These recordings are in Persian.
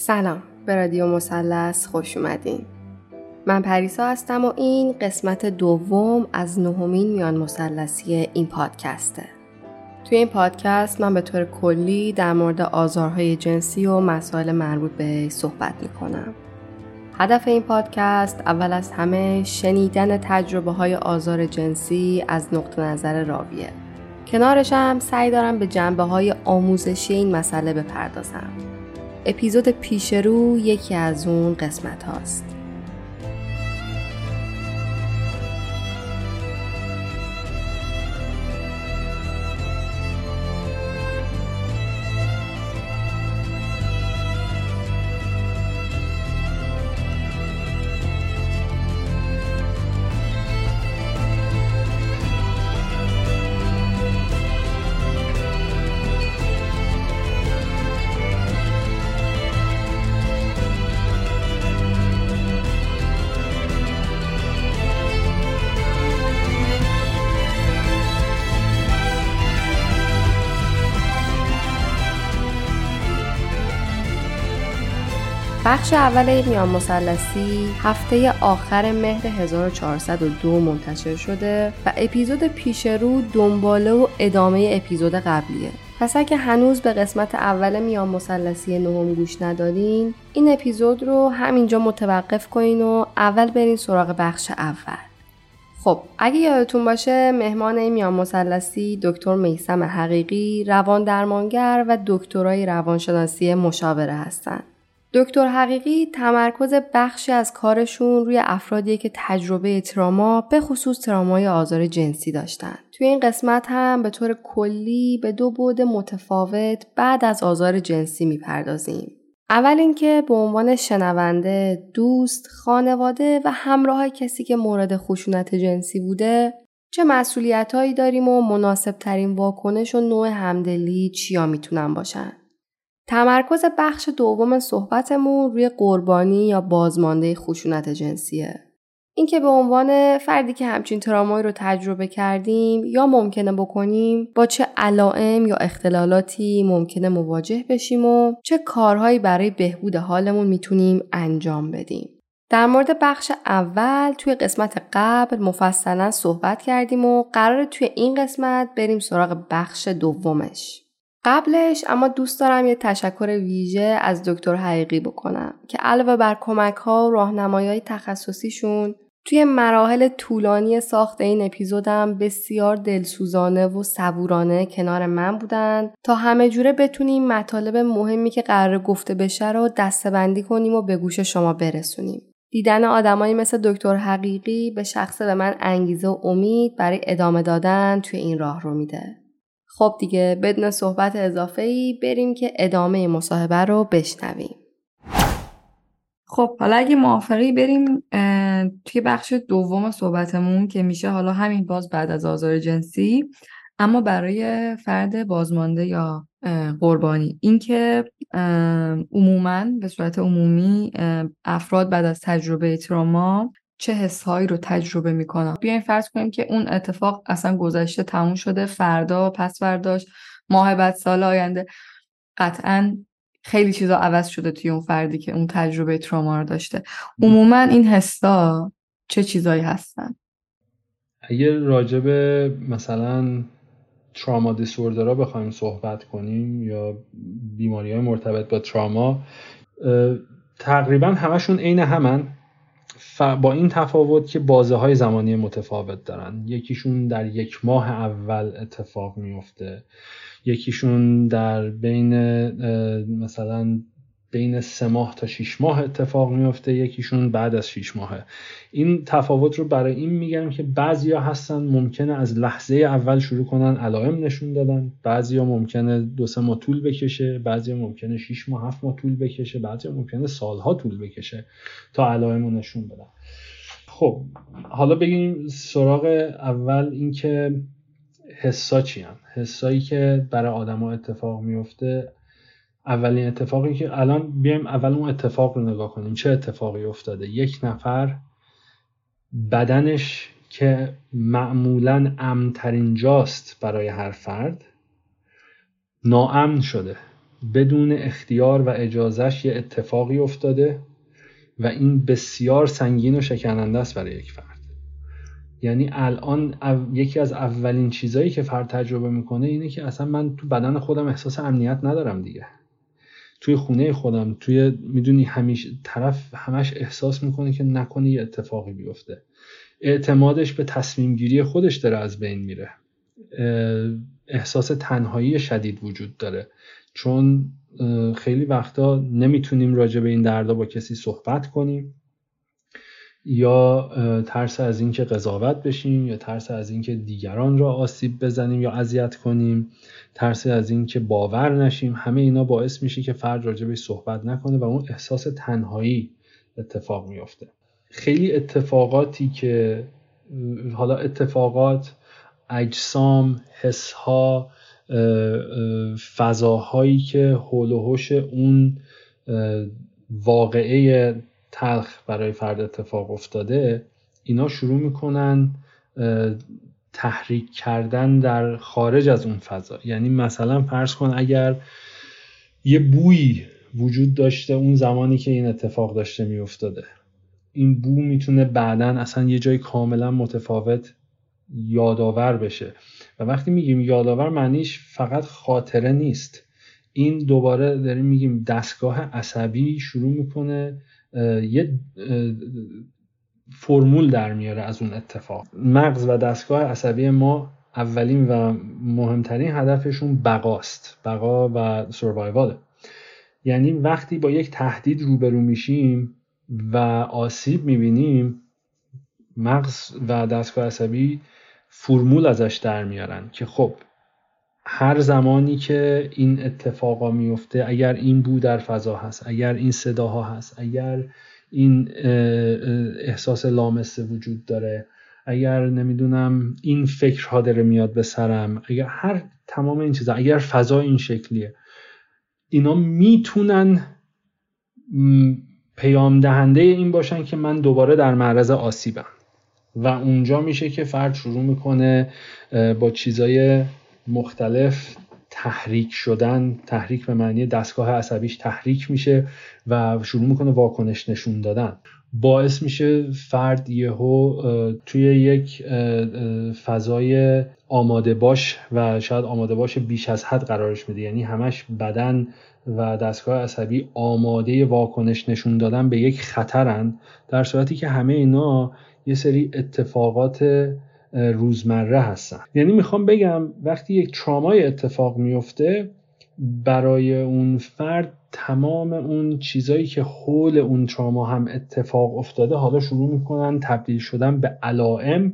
سلام به رادیو مثلث خوش اومدین. من پریسا هستم و این قسمت دوم از نهمین میان مثلثی این پادکسته توی این پادکست من به طور کلی در مورد آزارهای جنسی و مسائل مربوط به صحبت می‌کنم. هدف این پادکست اول از همه شنیدن تجربه های آزار جنسی از نقطه نظر راویه. کنارش هم سعی دارم به جنبه های آموزشی این مسئله بپردازم. اپیزود پیش رو یکی از اون قسمت هاست. بخش اول میان مسلسی هفته آخر مهر 1402 منتشر شده و اپیزود پیش رو دنباله و ادامه اپیزود قبلیه. پس اگه هنوز به قسمت اول میان مسلسی نهم گوش ندادین این اپیزود رو همینجا متوقف کنین و اول برین سراغ بخش اول. خب اگه یادتون باشه مهمان این میان مسلسی دکتر میسم حقیقی روان درمانگر و دکترای روانشناسی مشاوره هستند. دکتر حقیقی تمرکز بخشی از کارشون روی افرادی که تجربه تراما به خصوص ترامای آزار جنسی داشتن. توی این قسمت هم به طور کلی به دو بعد متفاوت بعد از آزار جنسی می‌پردازیم. اول اینکه به عنوان شنونده، دوست، خانواده و همراه کسی که مورد خشونت جنسی بوده چه مسئولیت هایی داریم و مناسب ترین واکنش و نوع همدلی چیا می‌تونن باشن. تمرکز بخش دوم صحبتمون روی قربانی یا بازمانده خشونت جنسیه. اینکه به عنوان فردی که همچین ترامایی رو تجربه کردیم یا ممکنه بکنیم با چه علائم یا اختلالاتی ممکنه مواجه بشیم و چه کارهایی برای بهبود حالمون می‌تونیم انجام بدیم. در مورد بخش اول توی قسمت قبل مفصلا صحبت کردیم و قرار توی این قسمت بریم سراغ بخش دومش. قبلش اما دوست دارم یه تشکر ویژه از دکتر حقیقی بکنم که علاوه بر کمک ها و راهنمایی های تخصصیشون توی مراحل طولانی ساخت این اپیزودم بسیار دلسوزانه و صبورانه کنار من بودن تا همه جوره بتونیم مطالب مهمی که قرار گفته بشه رو دستبندی کنیم و به گوش شما برسونیم. دیدن آدمایی مثل دکتر حقیقی به شخص به من انگیزه و امید برای ادامه دادن توی این راه رو میده. خب دیگه بدون صحبت اضافه ای بریم که ادامه مصاحبه رو بشنویم. خب حالا اگه موافقی بریم توی بخش دوم صحبتمون که میشه حالا همین باز بعد از آزار جنسی اما برای فرد بازمانده یا قربانی اینکه عموما به صورت عمومی افراد بعد از تجربه تراما چه حسهایی رو تجربه می‌کنن بیاین فرض کنیم که اون اتفاق اصلا گذشته تموم شده فردا پس فرداش ماه بعد سال آینده. قطعا خیلی چیزا عوض شده توی اون فردی که اون تجربه تراما رو داشته. عموما این حسا چه چیزایی هستن؟ اگر راجب مثلا تراما دیسوردرا بخوایم صحبت کنیم یا بیماری های مرتبط با تراما تقریبا همشون عین همن. با این تفاوت که بازه های زمانی متفاوت دارن. یکیشون در یک ماه اول اتفاق میفته یکیشون در بین مثلا بین سه ماه تا شیش ماه اتفاق میفته یکیشون بعد از شیش ماهه. این تفاوت رو برای این میگم که بعضیا هستن ممکنه از لحظه اول شروع کنن علائم نشون دادن بعضیا ممکنه دو سه ماه طول بکشه بعضیا ممکنه شیش ماه هفت ماه طول بکشه بعضیا ممکنه سالها طول بکشه تا علائم نشون بدن. خب حالا بگیم سراغ اول اینکه حسا چی هم حسایی که برای آدما اتفاق میفته اولین اتفاقی که الان بیایم اول اون اتفاق رو نگاه کنیم. چه اتفاقی افتاده؟ یک نفر بدنش که معمولا امنترین جاست برای هر فرد ناامن شده. بدون اختیار و اجازش یه اتفاقی افتاده و این بسیار سنگین و شکننده است برای یک فرد. یعنی الان یکی از اولین چیزهایی که فرد تجربه می‌کنه اینه که اصلا من تو بدن خودم احساس امنیت ندارم دیگه. توی خونه خودم توی می‌دونی همیشه طرف همش احساس می‌کنه که نکنه یه اتفاقی بیفته. اعتمادش به تصمیم گیری خودش داره از بین میره. احساس تنهایی شدید وجود داره. چون خیلی وقتا نمی‌تونیم راجع به این دردا با کسی صحبت کنیم. یا ترس از اینکه قضاوت بشیم یا ترس از اینکه دیگران را آسیب بزنیم یا اذیت کنیم ترس از اینکه باور نشیم. همه اینا باعث میشه که فرد راجبش صحبت نکنه و اون احساس تنهایی اتفاق میافته. خیلی اتفاقاتی که حالا اتفاقات اجسام حسها فضاهایی که حول و اون واقعه تلخ برای فرد اتفاق افتاده اینا شروع می‌کنن تحریک کردن در خارج از اون فضا. یعنی مثلا فرض کن اگر یه بویی وجود داشته اون زمانی که این اتفاق داشته میافتاده. این بو می‌تونه بعدا اصلا یه جای کاملا متفاوت یادآور بشه. و وقتی میگیم یادآور معنیش فقط خاطره نیست. این دوباره داریم میگیم دستگاه عصبی شروع می‌کنه یه فرمول در میاره از اون اتفاق. مغز و دستگاه عصبی ما اولین و مهمترین هدفشون بقاست. بقا و سروایواله یعنی وقتی با یک تهدید روبرو میشیم و آسیب می‌بینیم مغز و دستگاه عصبی فرمول ازش در میارن که خب هر زمانی که این اتفاقا میفته اگر این بو در فضا هست اگر این صداها هست اگر این احساس لامسه وجود داره اگر نمی‌دونم این فکرها داره میاد به سرم اگر هر تمام این چیزا اگر فضا این شکلیه اینا می‌تونن پیام دهنده این باشن که من دوباره در معرض آسیبم. و اونجا میشه که فرد شروع می‌کنه با چیزای مختلف تحریک شدن تحریک به معنی دستگاه عصبیش تحریک میشه و شروع می‌کنه واکنش نشون دادن. باعث میشه فرد یهو توی یک فضای آماده باش و شاید آماده باش بیش از حد قرارش میده یعنی همش بدن و دستگاه عصبی آماده واکنش نشون دادن به یک خطرن در صورتی که همه اینا یه سری اتفاقات روزمره هستن. یعنی می‌خوام بگم وقتی یک ترامای اتفاق میفته برای اون فرد تمام اون چیزایی که حول اون تراما هم اتفاق افتاده حالا شروع می‌کنن تبدیل شدن به علائم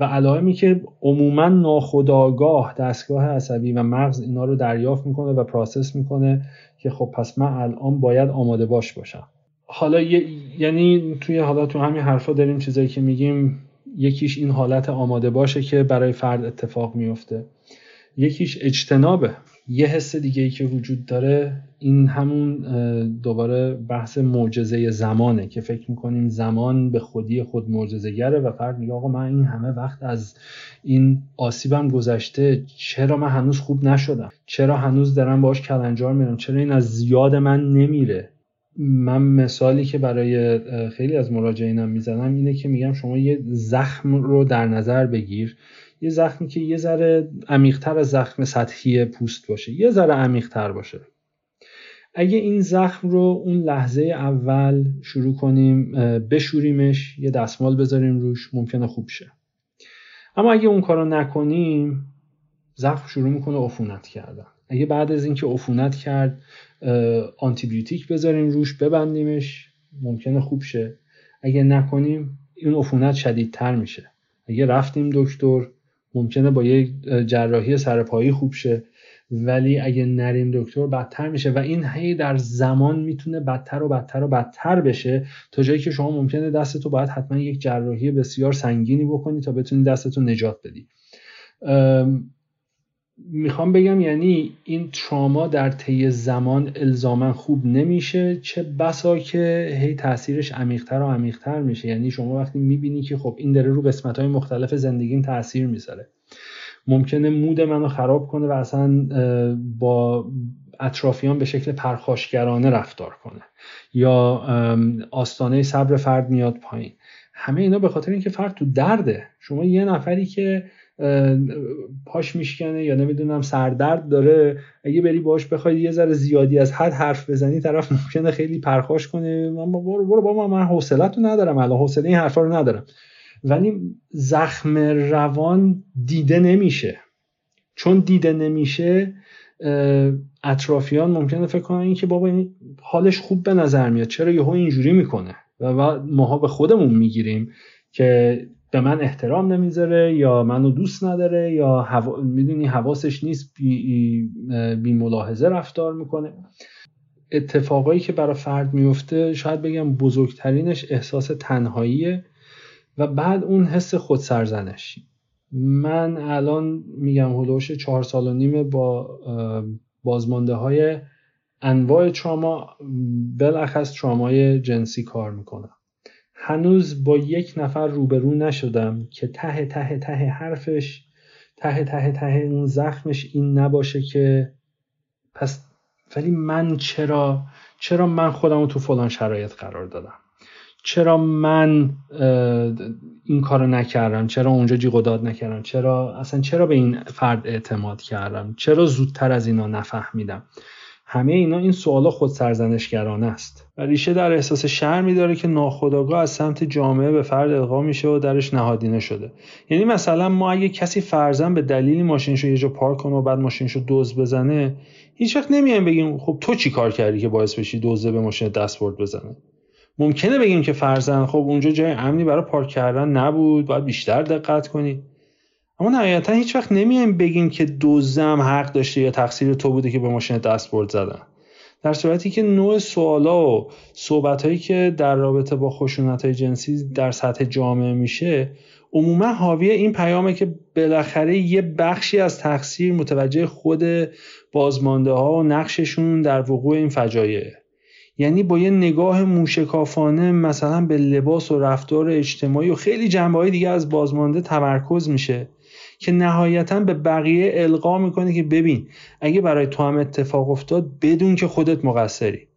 و علائمی که عموما ناخداگاه دستگاه عصبی و مغز اینا رو دریافت می‌کنه و پراسس می‌کنه که خب پس من الان باید آماده باش باشم. حالا یعنی توی حالا تو همین حرفا داریم چیزایی که میگیم یکیش این حالت آماده باشه که برای فرد اتفاق میفته. یکیش اجتنابه. یه حس دیگه ای که وجود داره این همون دوباره بحث معجزه زمانه که فکر می‌کنیم زمان به خودی خود معجزه‌گره و فرد میگه آقا من این همه وقت از این آسیبم گذشته چرا من هنوز خوب نشدم؟ چرا هنوز دارم باش کلنجار میرم؟ چرا این از زیاد من نمیره؟ من مثالی که برای خیلی از مراجعینم می‌زنم اینه که میگم شما یه زخم رو در نظر بگیر. یه زخمی که یه ذره عمیقتر از زخم سطحی پوست باشه. یه ذره عمیقتر باشه. اگه این زخم رو اون لحظه اول شروع کنیم بشوریمش یه دستمال بذاریم روش ممکنه خوب شه. اما اگه اون کارو نکنیم زخم شروع می‌کنه عفونت کردن. اگه بعد از اینکه عفونت کرد آنتیبیوتیک بذاریم روش ببندیمش. ممکنه خوب شه. اگه نکنیم این عفونت شدیدتر میشه. اگه رفتیم دکتر ممکنه با یک جراحی سرپایی خوب شه. ولی اگه نریم دکتر بدتر میشه. و این هی در زمان می‌تونه بدتر و بدتر و بدتر بشه. تا جایی که شما ممکنه دستتو باید حتما یک جراحی بسیار سنگینی بکنی تا بتونی دستتو نجات بدی. می‌خوام بگم یعنی این تراما در طی زمان الزاما خوب نمیشه چه بسا که هی تاثیرش عمیقتر و عمیقتر میشه. یعنی شما وقتی می‌بینی که خب این داره رو قسمت های مختلف زندگیم تاثیر می‌ذاره. ممکنه مود منو خراب کنه و اصلا با اطرافیان به شکل پرخاشگرانه رفتار کنه. یا آستانه صبر فرد میاد پایین. همه اینا به خاطر اینکه فرد تو درده. شما یه نفری که پاش میشکنه یا نمی‌دونم سردرد داره. اگه بری باش بخوای یه ذره زیادی از حد حرف بزنی طرف ممکنه خیلی پرخاش کنه. من برو برو بابا من حوصلتو ندارم الان حوصله این حرفا رو ندارم. ولی زخم روان دیده نمیشه. چون دیده نمیشه اطرافیان ممکنه فکر کنن که بابا این حالش خوب به نظر میاد. چرا یهو اینجوری می‌کنه؟ و ماها به خودمون می‌گیریم که به من احترام نمی‌ذاره یا منو دوست نداره یا می‌دونی حواسش نیست بی, بی ملاحظه رفتار می‌کنه. اتفاقایی که برای فرد میفته شاید بگم بزرگترینش احساس تنهاییه و بعد اون حس خودسرزنش. من الان میگم هلوش چهار سال و نیم با بازمانده های انواع تراما بلخص ترامای جنسی کار می‌کنم. هنوز با یک نفر روبرو نشدم که ته ته ته حرفش ته ته ته اون زخمش این نباشه که پس ولی من چرا چرا من خودم رو تو فلان شرایط قرار دادم؟ چرا من این کارو نکردم؟ چرا اونجا جیغ داد نکردم؟ چرا اصلا چرا به این فرد اعتماد کردم؟ چرا زودتر از اینا نفهمیدم؟ همه اینا این سوالا خود سرزنشگرانه است. و ریشه در احساس شرمی داره که ناخودآگاه از سمت جامعه به فرد القا میشه و درش نهادینه شده. یعنی مثلا ما اگه کسی فرزن به دلیلی ماشینشو یه جا پارک کنه و بعد ماشینشو دوز بزنه هیچ وقت نمیایم بگیم خب تو چی کار کردی که باعث بشی دوزه به ماشین دستبرد بزنه؟ ممکنه بگیم که فرزن خب اونجا جای امنی برای پارک کردن نبود باید بیشتر دقت کنی. اما نهایتا هیچ وقت نمیایم بگیم که دوزم حق داشته یا تقصیر تو بوده که به ماشین دستبرد زدن. در صورتی که نوع سوالا و صحبت هایی که در رابطه با خشونت های جنسی در سطح جامعه میشه عموما حاوی این پیامه که بالاخره یه بخشی از تقصیر متوجه خود بازمانده ها و نقششون در وقوع این فجایعه یعنی با یه نگاه موشکافانه مثلا به لباس و رفتار اجتماعی و خیلی جنبه های دیگه از بازمانده تمرکز میشه. که نهایتا به بقیه القا می‌کنه که ببین اگه برای تو هم اتفاق افتاد بدون که خودت مقصری.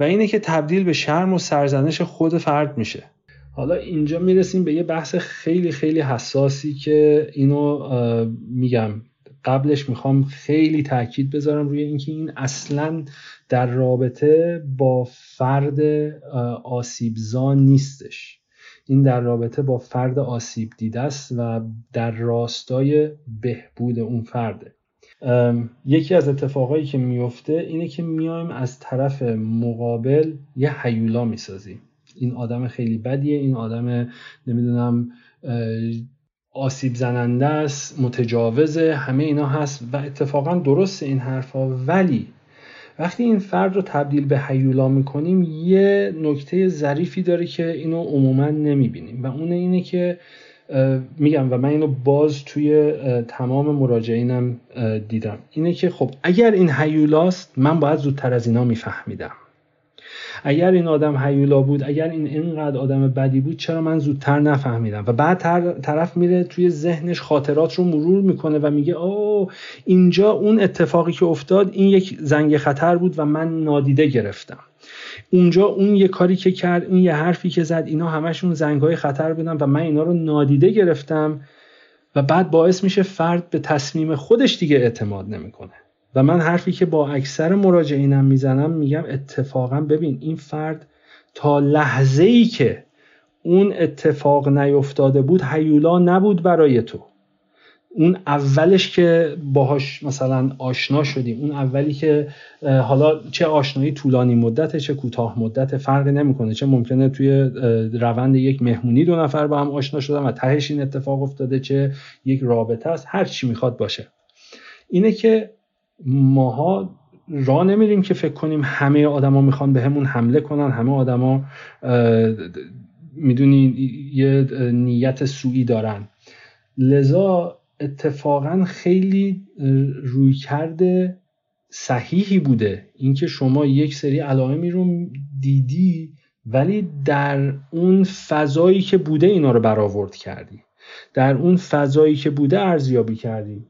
و اینه که تبدیل به شرم و سرزنش خود فرد میشه. حالا اینجا می‌رسیم به یه بحث خیلی خیلی حساسی که اینو میگم. قبلش می‌خوام خیلی تاکید بذارم روی اینکه این اصلا در رابطه با فرد آسیبزان نیستش. این در رابطه با فرد آسیب دیده است و در راستای بهبود اون فرده. یکی از اتفاقایی که میفته اینه که میایم از طرف مقابل یه حیولا می‌سازیم. این آدم خیلی بدیه این آدم نمی‌دونم آسیب زننده است متجاوزه همه اینا هست و اتفاقا درست این حرفا ولی وقتی این فرد رو تبدیل به هیولا می‌کنیم یه نکته ظریفی داره که اینو عموما نمی‌بینیم. و اون اینه که میگم و من اینو باز توی تمام مراجعینم دیدم. اینه که خب اگر این هیولاست من باید زودتر از اینا میفهمیدم. اگر این آدم هیولا بود اگر این اینقدر آدم بدی بود چرا من زودتر نفهمیدم؟ و بعد طرف میره توی ذهنش خاطرات رو مرور می‌کنه و میگه او اینجا اون اتفاقی که افتاد این یک زنگ خطر بود و من نادیده گرفتم. اونجا اون یه کاری که کرد اون یه حرفی که زد اینا همشون زنگ های خطر بودن و من اینا رو نادیده گرفتم و بعد باعث میشه فرد به تصمیم خودش دیگه اعتماد نمی‌کنه. من حرفی که با اکثر مراجعینم می‌زنم میگم اتفاقا ببین این فرد تا لحظه ای که اون اتفاق نیفتاده بود هیولا نبود برای تو. اون اولش که باهاش مثلا آشنا شدیم اون اولی که حالا چه آشنایی طولانی مدته چه کوتاه مدت فرقی نمی‌کنه چه ممکنه توی روند یک مهمونی دو نفر با هم آشنا شدن و تهش این اتفاق افتاده چه یک رابطه است هر چی می‌خواد باشه. اینه که ماها را نمیریم که فکر کنیم همه آدما می‌خوان به همون حمله کنن همه آدما می‌دونی یه نیت سویی دارن. لذا اتفاقا خیلی روی کرده صحیحی بوده اینکه شما یک سری علائمی رو دیدی ولی در اون فضایی که بوده اینا رو برآورد کردی. در اون فضایی که بوده ارزیابی کردی.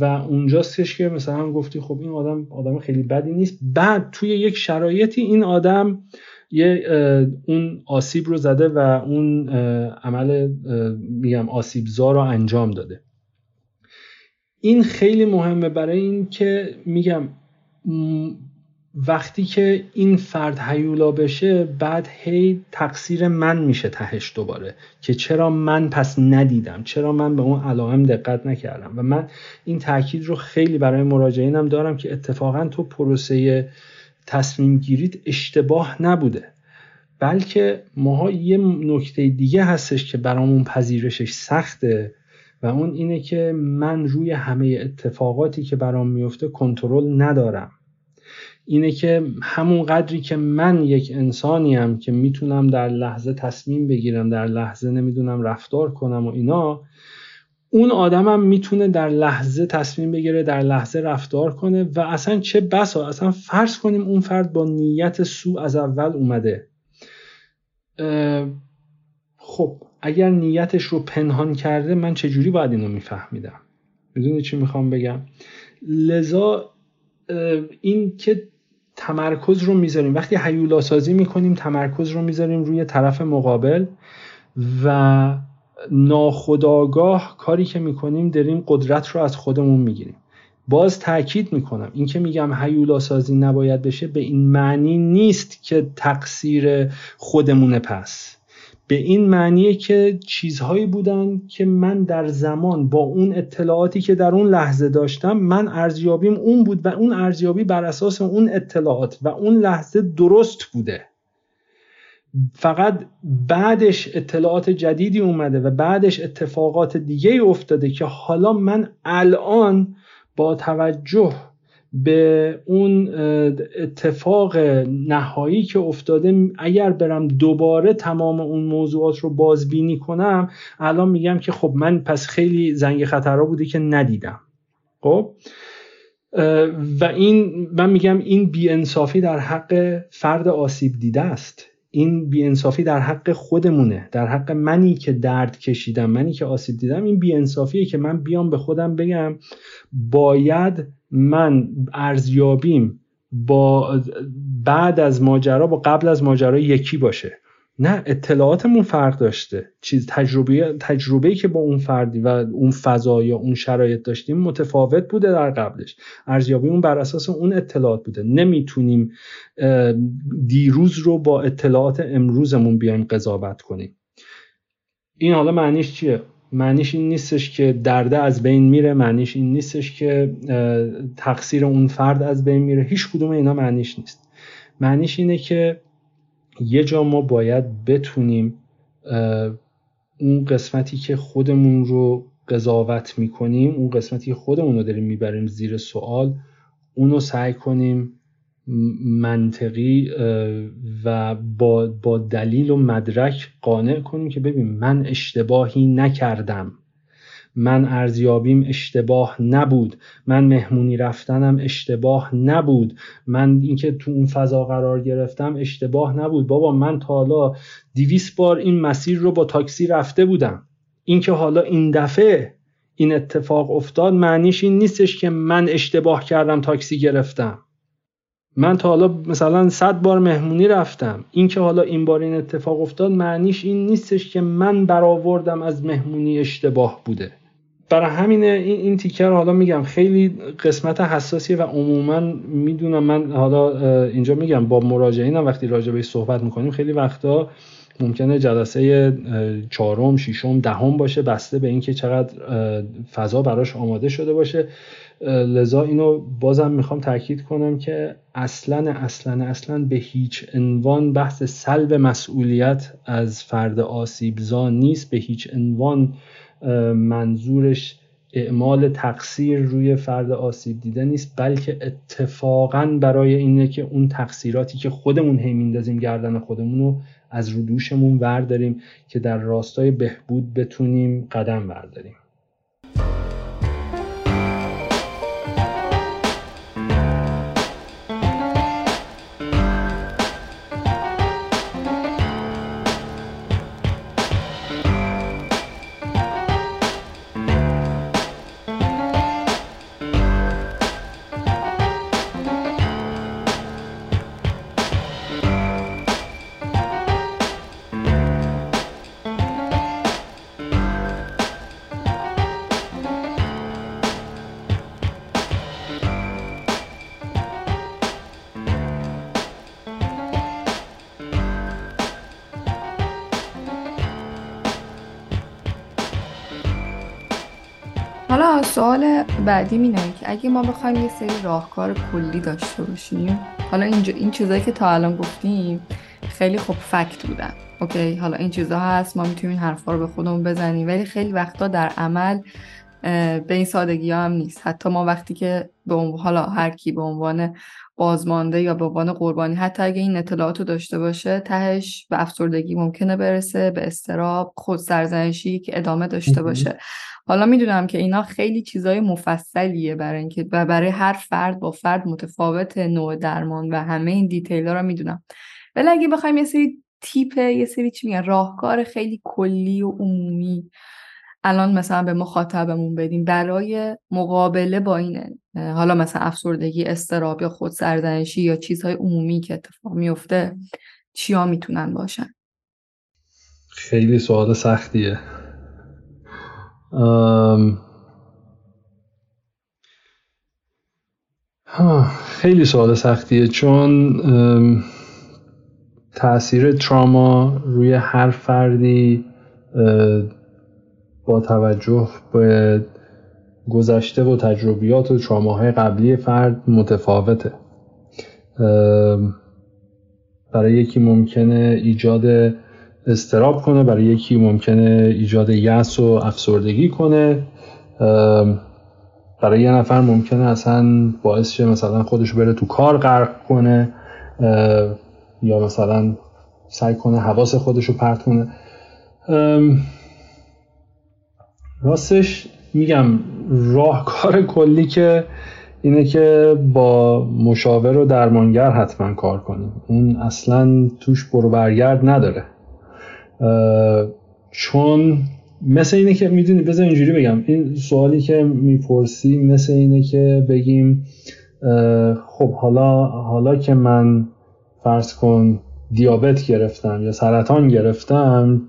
و اونجاستش که مثلا گفتی خب این آدم آدم خیلی بدی نیست. بعد توی یک شرایطی این آدم یه اون آسیب رو زده و اون عمل میگم آسیبزا رو انجام داده. این خیلی مهمه برای این که میگم وقتی که این فرد هیولا بشه بعد هی تقصیر من میشه تهش دوباره که چرا من پس ندیدم چرا من به اون علائم دقت نکردم. و من این تاکید رو خیلی برای مراجعینم دارم که اتفاقا تو پروسه تصمیم گیریت اشتباه نبوده. بلکه ماها یه نکته دیگه هستش که برامون پذیرشش سخته و اون اینه که من روی همه اتفاقاتی که برام میفته کنترل ندارم. اینه که همون قدری که من یک انسانیم که می‌تونم در لحظه تصمیم بگیرم در لحظه نمی‌دونم رفتار کنم و اینا اون آدمم می‌تونه در لحظه تصمیم بگیره در لحظه رفتار کنه و اصلا چه بسا اصلا فرض کنیم اون فرد با نیت سو از اول اومده. خب اگر نیتش رو پنهان کرده من چجوری باید اینو میفهمیدم؟ می‌دونی چی می‌خوام بگم؟ لذا این که تمرکز رو می‌ذاریم. وقتی حیولا سازی می‌کنیم تمرکز رو می‌ذاریم روی طرف مقابل و ناخداگاه کاری که می‌کنیم داریم قدرت رو از خودمون می‌گیریم. باز تاکید می‌کنم. این که میگم هیولا سازی نباید بشه به این معنی نیست که تقصیر خودمونه پس. به این معنیه که چیزهایی بودن که من در زمان با اون اطلاعاتی که در اون لحظه داشتم من ارزیابیم اون بود و اون ارزیابی بر اساس اون اطلاعات و اون لحظه درست بوده. فقط بعدش اطلاعات جدیدی اومده و بعدش اتفاقات دیگه افتاده که حالا من الان با توجه به اون اتفاق نهایی که افتاده اگر برم دوباره تمام اون موضوعات رو بازبینی کنم الان میگم که خب من پس خیلی زنگ خطرها بوده که ندیدم. خب؟ و این من میگم این بیانصافی در حق فرد آسیب دیده است. این بیانصافی در حق خودمونه. در حق منی که درد کشیدم منی که آسیب دیدم این بیانصافیه که من بیام به خودم بگم باید من ارزیابیم با بعد از ماجرا با قبل از ماجرا یکی باشه. نه اطلاعاتمون فرق داشته. چیز تجربه تجربه‌ای که با اون فردی و اون فضا یا اون شرایط داشتیم متفاوت بوده در قبلش. ارزیابیمون بر اساس اون اطلاعات بوده. نمی‌تونیم دیروز رو با اطلاعات امروزمون بیایم قضاوت کنیم. این حالا معنیش چیه؟ معنیش این نیستش که درده از بین میره معنیش این نیستش که تقصیر اون فرد از بین میره. هیچ کدوم اینا معنیش نیست. معنیش اینه که یه جا ما باید بتونیم اون قسمتی که خودمون رو قضاوت می‌کنیم اون قسمتی که خودمون رو داریم می‌بریم زیر سوال اونو سعی کنیم منطقی و با, با دلیل و مدرک قانع کنیم که ببین من اشتباهی نکردم. من ارزیابیم اشتباه نبود. من مهمونی رفتنم اشتباه نبود. من اینکه تو اون فضا قرار گرفتم اشتباه نبود. بابا من تا حالا دیویس بار این مسیر رو با تاکسی رفته بودم. اینکه حالا این دفعه این اتفاق افتاد معنیش این نیستش که من اشتباه کردم تاکسی گرفتم. من تا حالا مثلا صد بار مهمونی رفتم. اینکه حالا این بار این اتفاق افتاد معنیش این نیستش که من برآوردم از مهمونی اشتباه بوده. برای همین این, این تیکر حالا میگم. خیلی قسمت حساسیه و عموما می‌دونم من حالا اینجا میگم با مراجعینم وقتی راجع به صحبت می‌کنیم خیلی وقتا ممکنه جلسه چهارم، ششم، دهم باشه بسته به اینکه چقدر فضا براش آماده شده باشه. لذا اینو بازم می‌خوام تاکید کنم که اصلا اصلا اصلا به هیچ عنوان بحث سلب مسئولیت از فرد آسیبزا نیست. به هیچ عنوان منظورش اعمال تقصیر روی فرد آسیب دیده نیست بلکه اتفاقا برای اینه که اون تقصیراتی که خودمون هی میندازیم گردن خودمون رو از رو دوشمون ورداریم که در راستای بهبود بتونیم قدم برداریم. سوال بعدی اینه که اگه ما بخوایم یه سری راهکار کلی داشته باشیم حالا اینجا این چیزایی که تا الان گفتیم خیلی خوب فکت بودن. اوکی حالا این چیزها هست ما می‌تونیم این حرفا رو به خودمون بزنیم ولی خیلی وقتا در عمل به این سادگی ها هم نیست. حتی ما وقتی که به حالا هر کی به عنوان بازمانده یا به عنوان قربانی حتی اگه این اطلاعات رو داشته باشه تهش به افسردگی ممکنه برسه به استراب خود سرزنشی که ادامه داشته باشه. حالا می‌دونم که اینا خیلی چیزای مفصلیه برای اینکه و برای هر فرد با فرد متفاوت نوع درمان و همه این دیتیل ها رو می‌دونم. ولی اگه بخوایم یه سری تیپ یه سری چی میگن راهکار خیلی کلی و عمومی الان مثلا به مخاطبمون بدیم برای مقابله با این حالا مثلا افسردگی استراب یا خود سرزنشی یا چیزهای عمومی که اتفاق میفته چیا می‌تونن باشن؟ خیلی سوال سختیه. خیلی سوال سختیه چون تاثیر تراما روی هر فردی با توجه به گذشته و تجربیات و تراماهای قبلی فرد متفاوته. برای یکی ممکنه ایجاد استراب کنه برای یکی ممکنه ایجاد یأس و افسردگی کنه. برای یه نفر ممکنه اصلا باعث شه مثلا خودش بره تو کار غرق کنه یا مثلا سعی کنه حواس خودش رو پرت کنه. راستش میگم راهکار کلی که اینه که با مشاور و درمانگر حتما کار کنیم. اون اصلا توش برو برگرد نداره. چون مثل اینه که می‌دونی بذار اینجوری بگم. این سوالی که می‌پرسی مثل اینه که بگیم خب حالا حالا که من فرض کن دیابت گرفتم یا سرطان گرفتم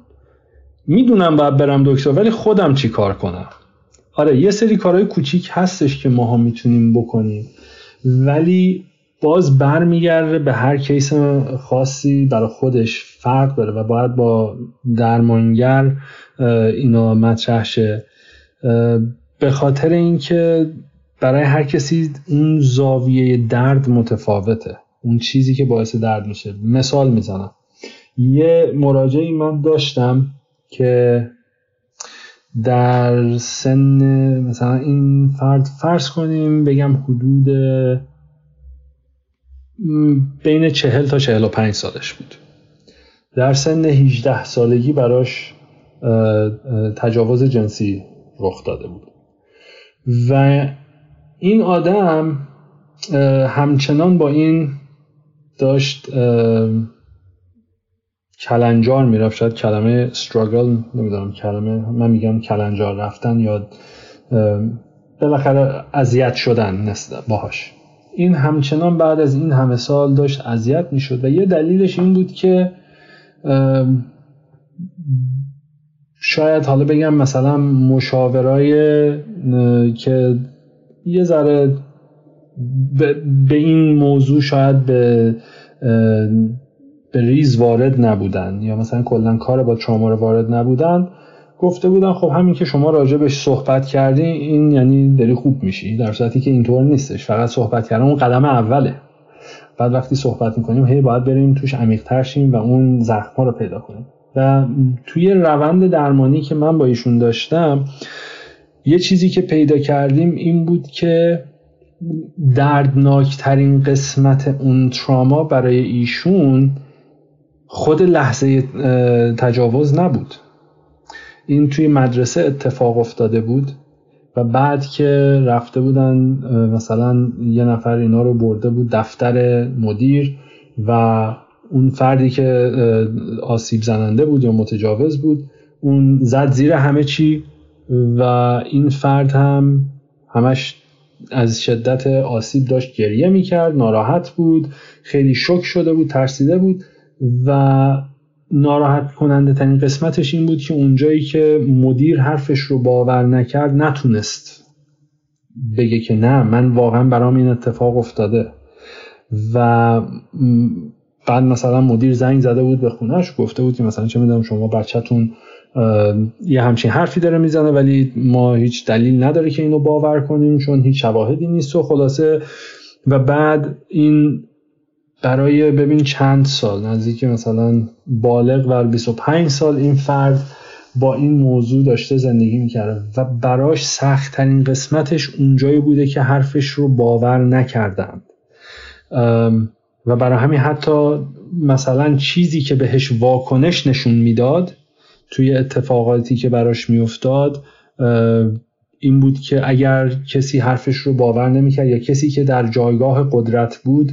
می‌دونم باید برم دکتر ولی خودم چی کار کنم؟ آره یه سری کارهای کوچیک هستش که ماها می‌تونیم بکنیم. ولی باز برمیگرده به هر کیس خاصی برای خودش فرق داره و باید با درمانگر اینا مطرح شه. به خاطر اینکه برای هر کسی اون زاویه درد متفاوته. اون چیزی که باعث درد میشه. مثال می‌زنم. یه مراجعی من داشتم که در سن مثلا این فرد فرض کنیم بگم حدود بین چهل تا چهل و پنج سالش بود. در سن 18 سالگی براش تجاوز جنسی رخ داده بود. و این آدم همچنان با این داشت کلنجار می‌رفت. شاید کلمه استراگل نمی‌دونم کلمه من میگم کلنجار رفتن یا بالاخره اذیت شدن باهاش. این همچنان بعد از این همه سال داشت اذیت می‌شد و یه دلیلش این بود که شاید حالا بگم مثلا مشاورای که یه ذره به این موضوع شاید به به ریز وارد نبودن یا مثلا کلا کار با تراما وارد نبودن گفته بودن خب همین که شما راجبش صحبت کردی این یعنی داری خوب میشی در صورتی که اینطور نیستش فقط صحبت کردن اون قدم اوله. بعد وقتی صحبت می‌کنیم هی باید بریم توش عمیق شیم و اون زخم رو پیدا کنیم. و توی روند درمانی که من با ایشون داشتم یه چیزی که پیدا کردیم این بود که دردناکترین قسمت اون تراما برای ایشون خود لحظه تجاوز نبود. این توی مدرسه اتفاق افتاده بود و بعد که رفته بودن مثلا یه نفر اینا رو برده بود دفتر مدیر و اون فردی که آسیب زننده بود یا متجاوز بود اون زد زیر همه چی و این فرد هم همش از شدت آسیب داشت گریه می‌کرد ناراحت بود خیلی شک شده بود ترسیده بود و ناراحت کننده ترین قسمتش این بود که اونجایی که مدیر حرفش رو باور نکرد نتونست بگه که نه من واقعا برام این اتفاق افتاده. و بعد مثلا مدیر زنگ زده بود به خونش گفته بود که مثلا چه می‌دونم شما بچهتون یه همچین حرفی داره می‌زنه ولی ما هیچ دلیل نداره که اینو باور کنیم چون هیچ شواهدی نیست و خلاصه. و بعد این برای ببین چند سال نزدیک مثلا بالغ و 25 سال این فرد با این موضوع داشته زندگی می‌کرده و براش سختترین قسمتش اونجایی بوده که حرفش رو باور نکردند. و برای همین حتی مثلا چیزی که بهش واکنش نشون می‌داد توی اتفاقاتی که براش میافتاد این بود که اگر کسی حرفش رو باور نمی‌کرد یا کسی که در جایگاه قدرت بود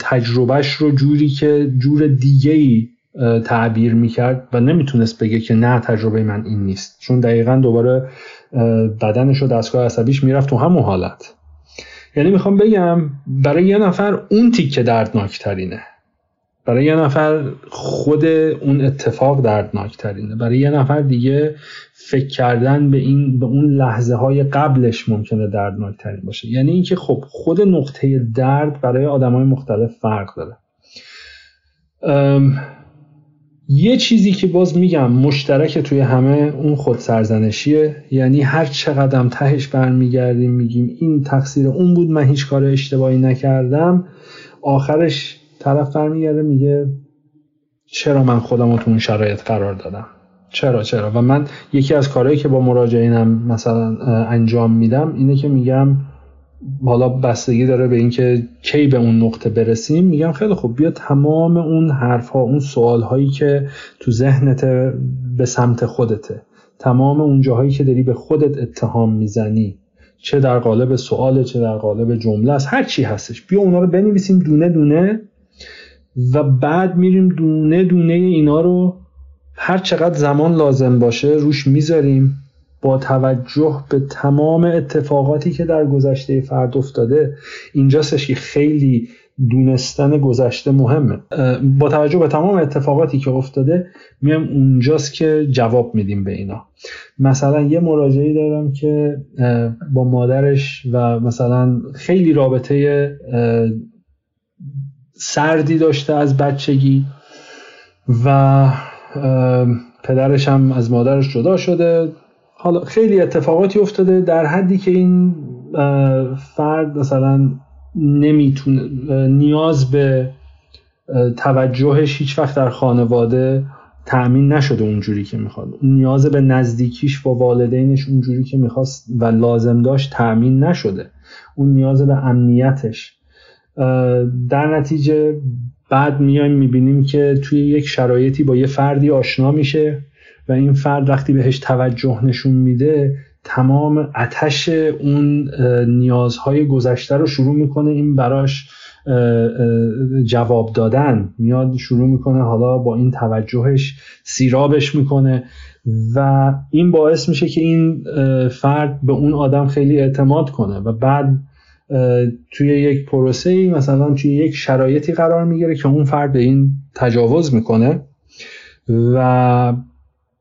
تجربهش رو جوری که جور دیگه ای تعبیر می‌کرد و نمی‌تونست بگه که نه تجربه من این نیست. چون دقیقا دوباره بدنش و دستگاه عصبیش می‌رفت تو همون حالت. یعنی می‌خوام بگم برای یه نفر اون تیکه دردناکترینه. برای یه نفر خود اون اتفاق دردناکترینه. برای یه نفر دیگه فکر کردن به این به اون لحظه های قبلش ممکنه دردناکترین باشه. یعنی اینکه خب خود نقطه درد برای آدم های مختلف فرق داره. یه چیزی که باز میگم مشترک توی همه اون خود سرزنشیه یعنی هر چقدر تهش برمیگردیم میگیم این تقصیر اون بود من هیچ کار اشتباهی نکردم. آخرش طرف برمیگرده میگه چرا من خودم رو تو اون شرایط قرار دادم؟ چرا چرا؟ و من یکی از کارهایی که با مراجعینم مثلا انجام میدم اینه که میگم حالا بستگی داره به اینکه کی به اون نقطه برسیم میگم خیلی خوب بیا تمام اون حرف ها اون سوال هایی که تو ذهنت به سمت خودته. تمام اون جاهایی که داری به خودت اتهام می‌زنی. چه در قالب سواله چه در قالب جمله است. هر چی هستش. بیا اونا رو بنویسیم دونه دونه. و بعد میریم دونه دونه اینا رو هر چقدر زمان لازم باشه روش می‌ذاریم با توجه به تمام اتفاقاتی که در گذشته فرد افتاده. اینجاستش که خیلی دونستن گذشته مهمه. با توجه به تمام اتفاقاتی که افتاده میام اونجاست که جواب میدیم به اینا. مثلا یه مراجعی دارم که با مادرش و مثلا خیلی رابطه سردی داشته از بچگی و پدرش هم از مادرش جدا شده. حالا خیلی اتفاقاتی افتاده در حدی که این فرد مثلا نمی‌تونه نیاز به توجهش هیچ وقت در خانواده تأمین نشده اونجوری که می‌خواد. نیاز به نزدیکیش با والدینش اونجوری که می‌خواست و لازم داشت تأمین نشده. اون نیاز به امنیتش در نتیجه بعد میایم می‌بینیم که توی یک شرایطی با یه فردی آشنا میشه و این فرد وقتی بهش توجه نشون میده تمام اتش اون نیازهای گذشته رو شروع می‌کنه این براش جواب دادن. میاد شروع می‌کنه حالا با این توجهش سیرابش می‌کنه و این باعث میشه که این فرد به اون آدم خیلی اعتماد کنه و بعد توی یک پروسه ای مثلا توی یک شرایطی قرار می‌گیره که اون فرد به این تجاوز می‌کنه و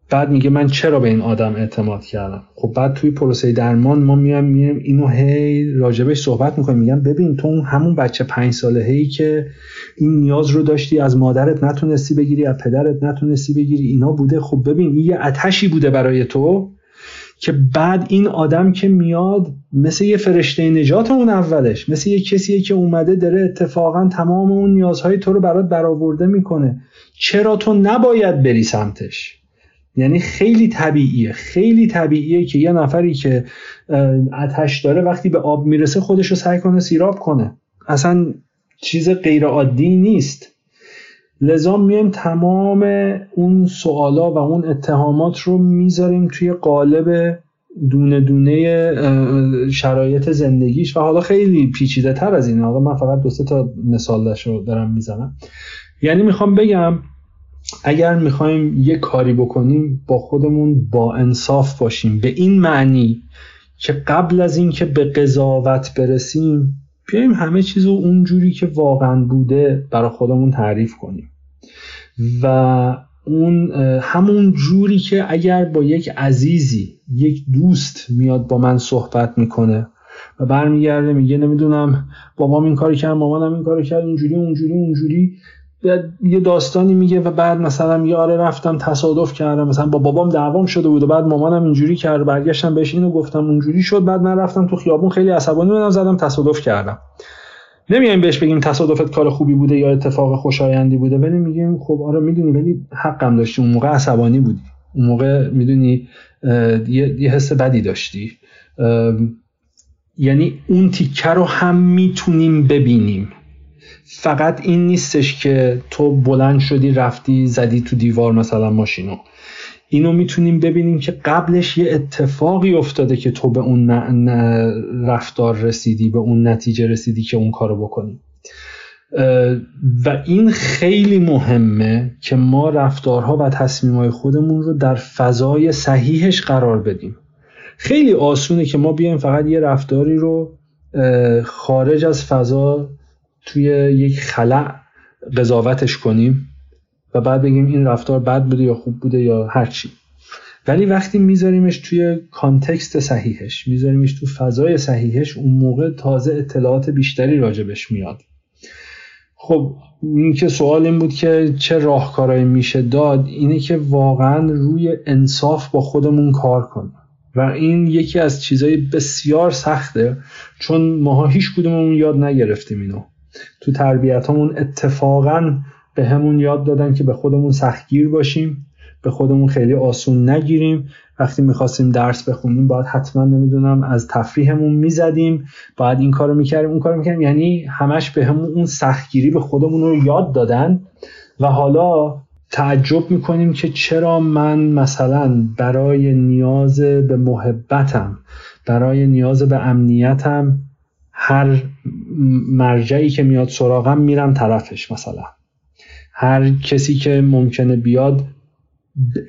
بعد میگه من چرا به این آدم اعتماد کردم؟ خب بعد توی پروسه درمان ما میایم میایم اینو هی راجبش صحبت می‌کنیم. میگم ببین تو همون بچه پنج ساله هی که این نیاز رو داشتی از مادرت نتونستی بگیری از پدرت نتونستی بگیری اینا بوده. خب ببین این یه اتشی بوده برای تو. که بعد این آدم که میاد مثل یه فرشته نجات اون اولش مثل یه کسیه که اومده داره اتفاقا تمام اون نیازهای تو رو برات برآورده می‌کنه. چرا تو نباید بری سمتش؟ یعنی خیلی طبیعیه خیلی طبیعیه که یه نفری که اتش داره وقتی به آب می‌رسه خودش رو سعی کنه سیراب کنه. اصلا چیز غیر عادی نیست. لذا میایم تمام اون سوالا و اون اتهامات رو می‌ذاریم توی قالب دونه دونه شرایط زندگیش. و حالا خیلی پیچیده تر از اینه حالا من فقط دو تا مثالش رو دارم می‌زنم. یعنی می‌خوام بگم اگر می‌خوایم یه کاری بکنیم با خودمون با انصاف باشیم. به این معنی که قبل از اینکه به قضاوت برسیم بیایم همه چیز رو اونجوری که واقعا بوده برای خودمون تعریف کنیم. و اون همون جوری که اگر با یک عزیزی یک دوست میاد با من صحبت می‌کنه و برمیگرده میگه نمی‌دونم بابام این کاری کرد مامانم این کاری کرد اونجوری اونجوری اونجوری یه داستانی میگه و بعد مثلا میگه آره رفتم تصادف کردم مثلا با بابام دعوام شده بود و بعد مامانم اینجوری کرد برگشتم بهش اینو گفتم اونجوری شد بعد من رفتم تو خیابون خیلی عصبانی بودم زدم تصادف کردم. نمیایم بهش بگیم تصادفت کار خوبی بوده یا اتفاق خوشایندی بوده ولی میگیم خب آره می‌دونی ولی حقم داشتی اون موقع عصبانی بودی. اون موقع می‌دونی یه،, یه حس بدی داشتی. یعنی اون تیکه رو هم می‌تونیم ببینیم. فقط این نیستش که تو بلند شدی رفتی زدی تو دیوار مثلا ماشینو. اینو می‌تونیم ببینیم که قبلش یه اتفاقی افتاده که تو به اون رفتار رسیدی به اون نتیجه رسیدی که اون کارو بکنی. و این خیلی مهمه که ما رفتارها و تصمیمهای خودمون رو در فضای صحیحش قرار بدیم. خیلی آسونه که ما بیایم فقط یه رفتاری رو خارج از فضا توی یک خلع قضاوتش کنیم و بعد بگیم این رفتار بد بوده یا خوب بوده یا هر چی. ولی وقتی میذاریمش توی کانتکست صحیحش میذاریمش تو فضای صحیحش اون موقع تازه اطلاعات بیشتری راجبش میاد. خب این که سوال این بود که چه راهکارهایی میشه داد اینه که واقعا روی انصاف با خودمون کار کنیم. و این یکی از چیزهای بسیار سخته چون ماها هیچ کدوممون یاد نگرفتیم اینو. تو تربیت همون اتفاقا به همون یاد دادن که به خودمون سختگیر باشیم به خودمون خیلی آسون نگیریم. وقتی می‌خواستیم درس بخونیم باید حتما نمی‌دونم از تفریحمون می‌زدیم. باید این کارو می‌کردیم اون کارو می‌کردیم. یعنی همش به همون اون سختگیری به خودمون رو یاد دادن. و حالا تعجب می‌کنیم که چرا من مثلا برای نیاز به محبتم برای نیاز به امنیتم هر مرجعی که میاد سراغم میرم طرفش مثلا. هر کسی که ممکنه بیاد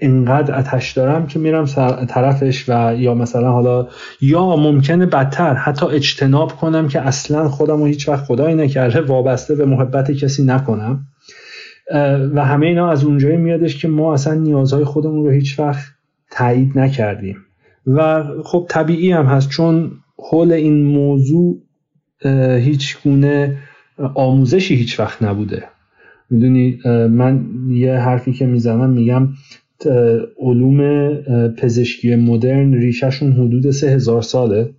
انقدر اتش دارم که میرم طرفش و یا مثلا حالا یا ممکنه بدتر حتی اجتناب کنم که اصلا خودم رو هیچ وقت خدایی نکرده وابسته به محبت کسی نکنم. و همه اینا از اونجایی میادش که ما اصلا نیازهای خودمون رو هیچ وقت تایید نکردیم. و خب طبیعی هم هست چون حول این موضوع هیچ گونه آموزشی هیچ وقت نبوده. می‌دونی من یه حرفی که می‌زنم میگم علوم پزشکی مدرن ریشهشون حدود سه هزار ساله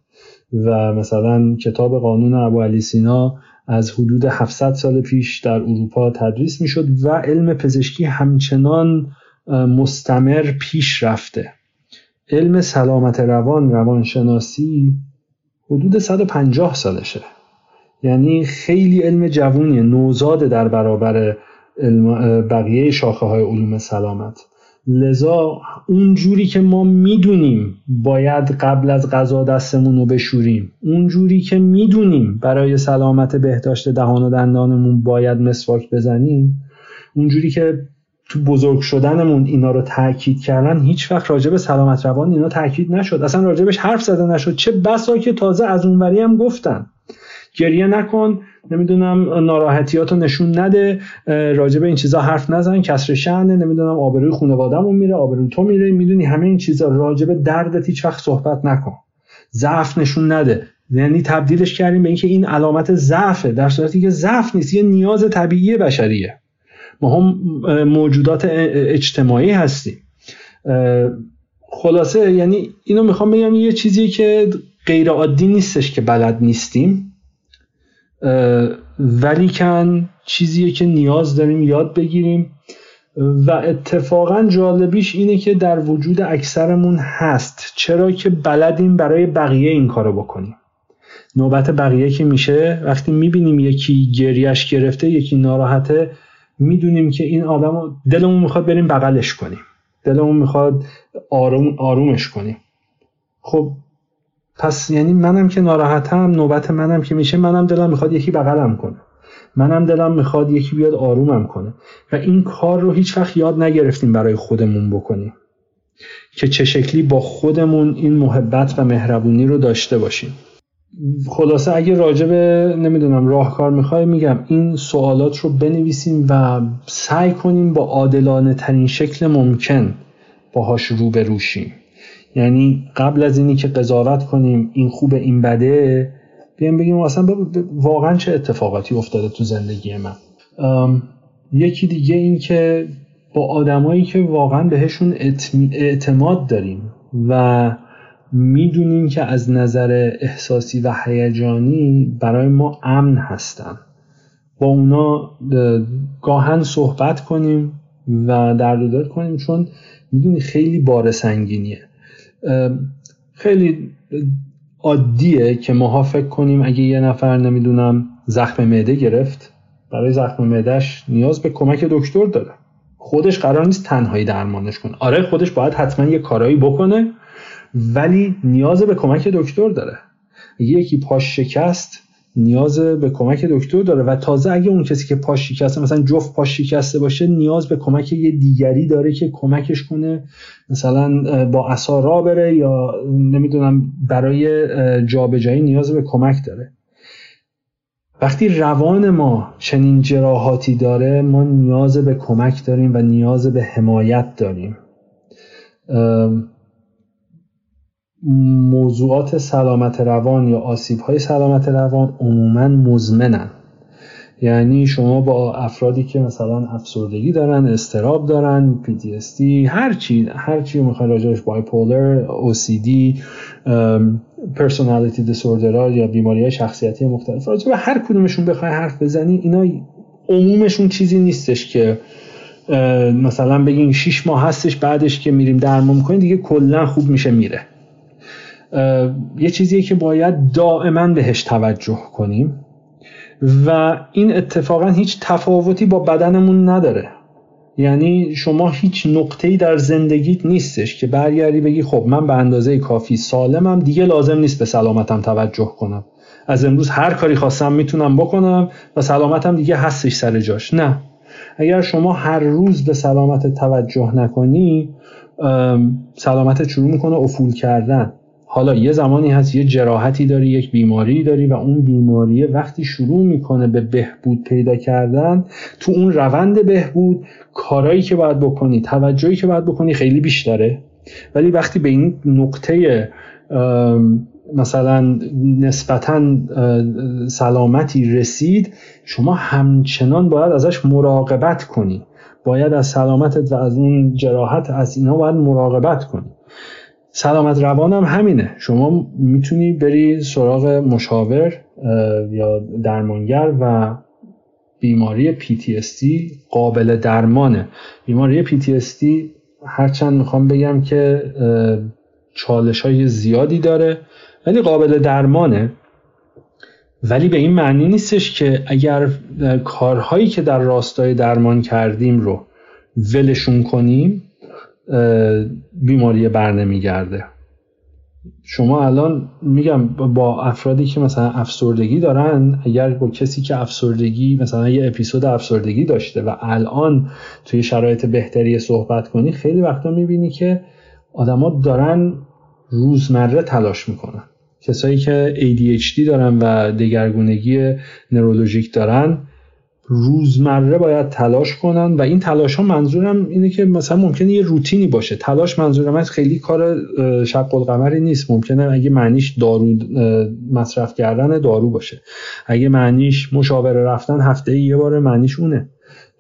و مثلا کتاب قانون ابو علی سینا از حدود 700 سال پیش در اروپا تدریس می‌شد و علم پزشکی همچنان مستمر پیش رفته. علم سلامت روان روانشناسی حدود 150 سالشه. یعنی خیلی علم جوونیه. نوزاده در برابر بقیه شاخه های علوم سلامت. لذا اون جوری که ما می‌دونیم باید قبل از غذا دستمون رو بشوریم اون جوری که می‌دونیم برای سلامت بهداشت دهان و دندانمون باید مسواک بزنیم اونجوری که تو بزرگ شدنمون اینا رو تاکید کردن هیچ وقت راجع به سلامت روان اینا تاکید نشد. اصلا راجبش حرف زده نشد. چه بسا که تازه از اونوری هم گفتن. گریه نکن نمی‌دونم ناراحتیاتو نشون نده راجع به این چیزا حرف نزن کسر شأنه نمی‌دونم آبروی خانوادهمون میره آبروی تو میره می‌دونی همه این چیزا راجع به دردت هیچ وقت صحبت نکن. ضعف نشون نده. یعنی تبدیلش کردیم به اینکه این علامت ضعفه در صورتی که ضعف نیست یه نیاز طبیعی بشریه. ما هم موجودات اجتماعی هستیم. خلاصه یعنی اینو می‌خوام بگم یه چیزی که غیر عادی نیستش که بلد نیستیم. ولیکن چیزیه که نیاز داریم یاد بگیریم. و اتفاقا جالبیش اینه که در وجود اکثرمون هست. چرا که بلدیم برای بقیه این کارو بکنیم. نوبت بقیه که میشه وقتی می‌بینیم یکی گریش گرفته یکی ناراحته می‌دونیم که این آدم دلمون می‌خواد بریم بغلش کنیم. دلمون می‌خواد آروم آرومش کنیم. خب پس یعنی منم که ناراحتم نوبت منم که میشه منم دلم می‌خواد یکی بغلم کنه. منم دلم می‌خواد یکی بیاد آرومم کنه. و این کار رو هیچ وقت یاد نگرفتیم برای خودمون بکنیم. که چه شکلی با خودمون این محبت و مهربونی رو داشته باشیم. خلاصه اگه راجب نمی‌دونم راهکار می‌خوای میگم. این سوالات رو بنویسیم و سعی کنیم با عادلانه ترین شکل ممکن باهاش رو بروشیم یعنی قبل از اینی که قضاوت کنیم این خوبه این بده بیایم بگیم اصلا واقعا چه اتفاقاتی افتاده تو زندگی من. یکی دیگه این که با آدمایی که واقعا بهشون اعتماد داریم و می‌دونیم که از نظر احساسی و هیجانی برای ما امن هستن. با اونا گاهن صحبت کنیم و درد کنیم چون می‌دونی خیلی بار سنگینیه. خیلی عادیه که ماها فکر کنیم اگه یه نفر نمی‌دونم زخم معده گرفت برای زخم معدهش نیاز به کمک دکتر داره. خودش قرار نیست تنهایی درمانش کنه. آره خودش باید حتما یه کارایی بکنه. ولی نیاز به کمک دکتر داره. یکی پاش شکست نیاز به کمک دکتر داره. و تازه اگه اون کسی که پاش شکسته مثلا جفت پاش شکسته باشه نیاز به کمک یه دیگری داره که کمکش کنه. مثلا با عصا را بره یا نمی‌دونم برای جابجایی نیاز به کمک داره. وقتی روان ما چنین جراحاتی داره ما نیاز به کمک داریم و نیاز به حمایت داریم. موضوعات سلامت روان یا آسیب های سلامت روان عموما مزمنن. یعنی شما با افرادی که مثلا افسردگی دارن استراب دارن PTSD هر چی هر چی می‌خوای راجعش بایپولر OCD پرسونالیتی دیسوردر یا بیماری های شخصیتی مختلف راجع به هر کدومشون بخوای حرف بزنی اینا عمومشون چیزی نیستش که مثلا بگین 6 ماه هستش بعدش که میریم درمان می‌کنیم دیگه کلا خوب میشه میره. یه چیزیه که باید دائما بهش توجه کنیم و این اتفاقا هیچ تفاوتی با بدنمون نداره. یعنی شما هیچ نقطه‌ای در زندگیت نیستش که برگردی بگی خب من به اندازه کافی سالمم دیگه لازم نیست به سلامتم توجه کنم. از امروز هر کاری خواستم می‌تونم بکنم و سلامتم دیگه هستش سر جاش. نه. اگر شما هر روز به سلامت توجه نکنی سلامت شروع می‌کنه افول کردن. حالا یه زمانی هست یه جراحتی داری یک بیماری داری و اون بیماریه وقتی شروع می‌کنه به بهبود پیدا کردن تو اون روند بهبود کارایی که باید بکنی توجهی که باید بکنی خیلی بیشتره. ولی وقتی به این نقطه مثلا نسبتا سلامتی رسید شما همچنان باید ازش مراقبت کنی. باید از سلامتت و از اون جراحت از اینا باید مراقبت کنی. سلامت روان هم همینه. شما می‌تونی بری سراغ مشاور یا درمانگر و بیماری PTSD قابل درمانه. بیماری PTSD هرچند می‌خوام بگم که چالش های زیادی داره ولی قابل درمانه. ولی به این معنی نیستش که اگر کارهایی که در راستای درمان کردیم رو ولشون کنیم بیماری بر نمیگرده شما الان میگم با افرادی که مثلا افسردگی دارن اگر با کسی که افسردگی مثلا یه اپیزود افسردگی داشته و الان توی شرایط بهتری صحبت کنی خیلی وقتا می‌بینی که آدما دارن روزمره تلاش می‌کنن. کسایی که ADHD دارن و دگرگونگی نورولوژیک دارن روزمره باید تلاش کنن و این تلاش ها منظورم اینه که مثلا ممکنه یه روتینی باشه. تلاش منظورم از خیلی کار شق القمری نیست. ممکنه اگه معنیش دارو مصرف کردن دارو باشه. اگه معنیش مشاوره رفتن هفته یه بار معنیش اونه.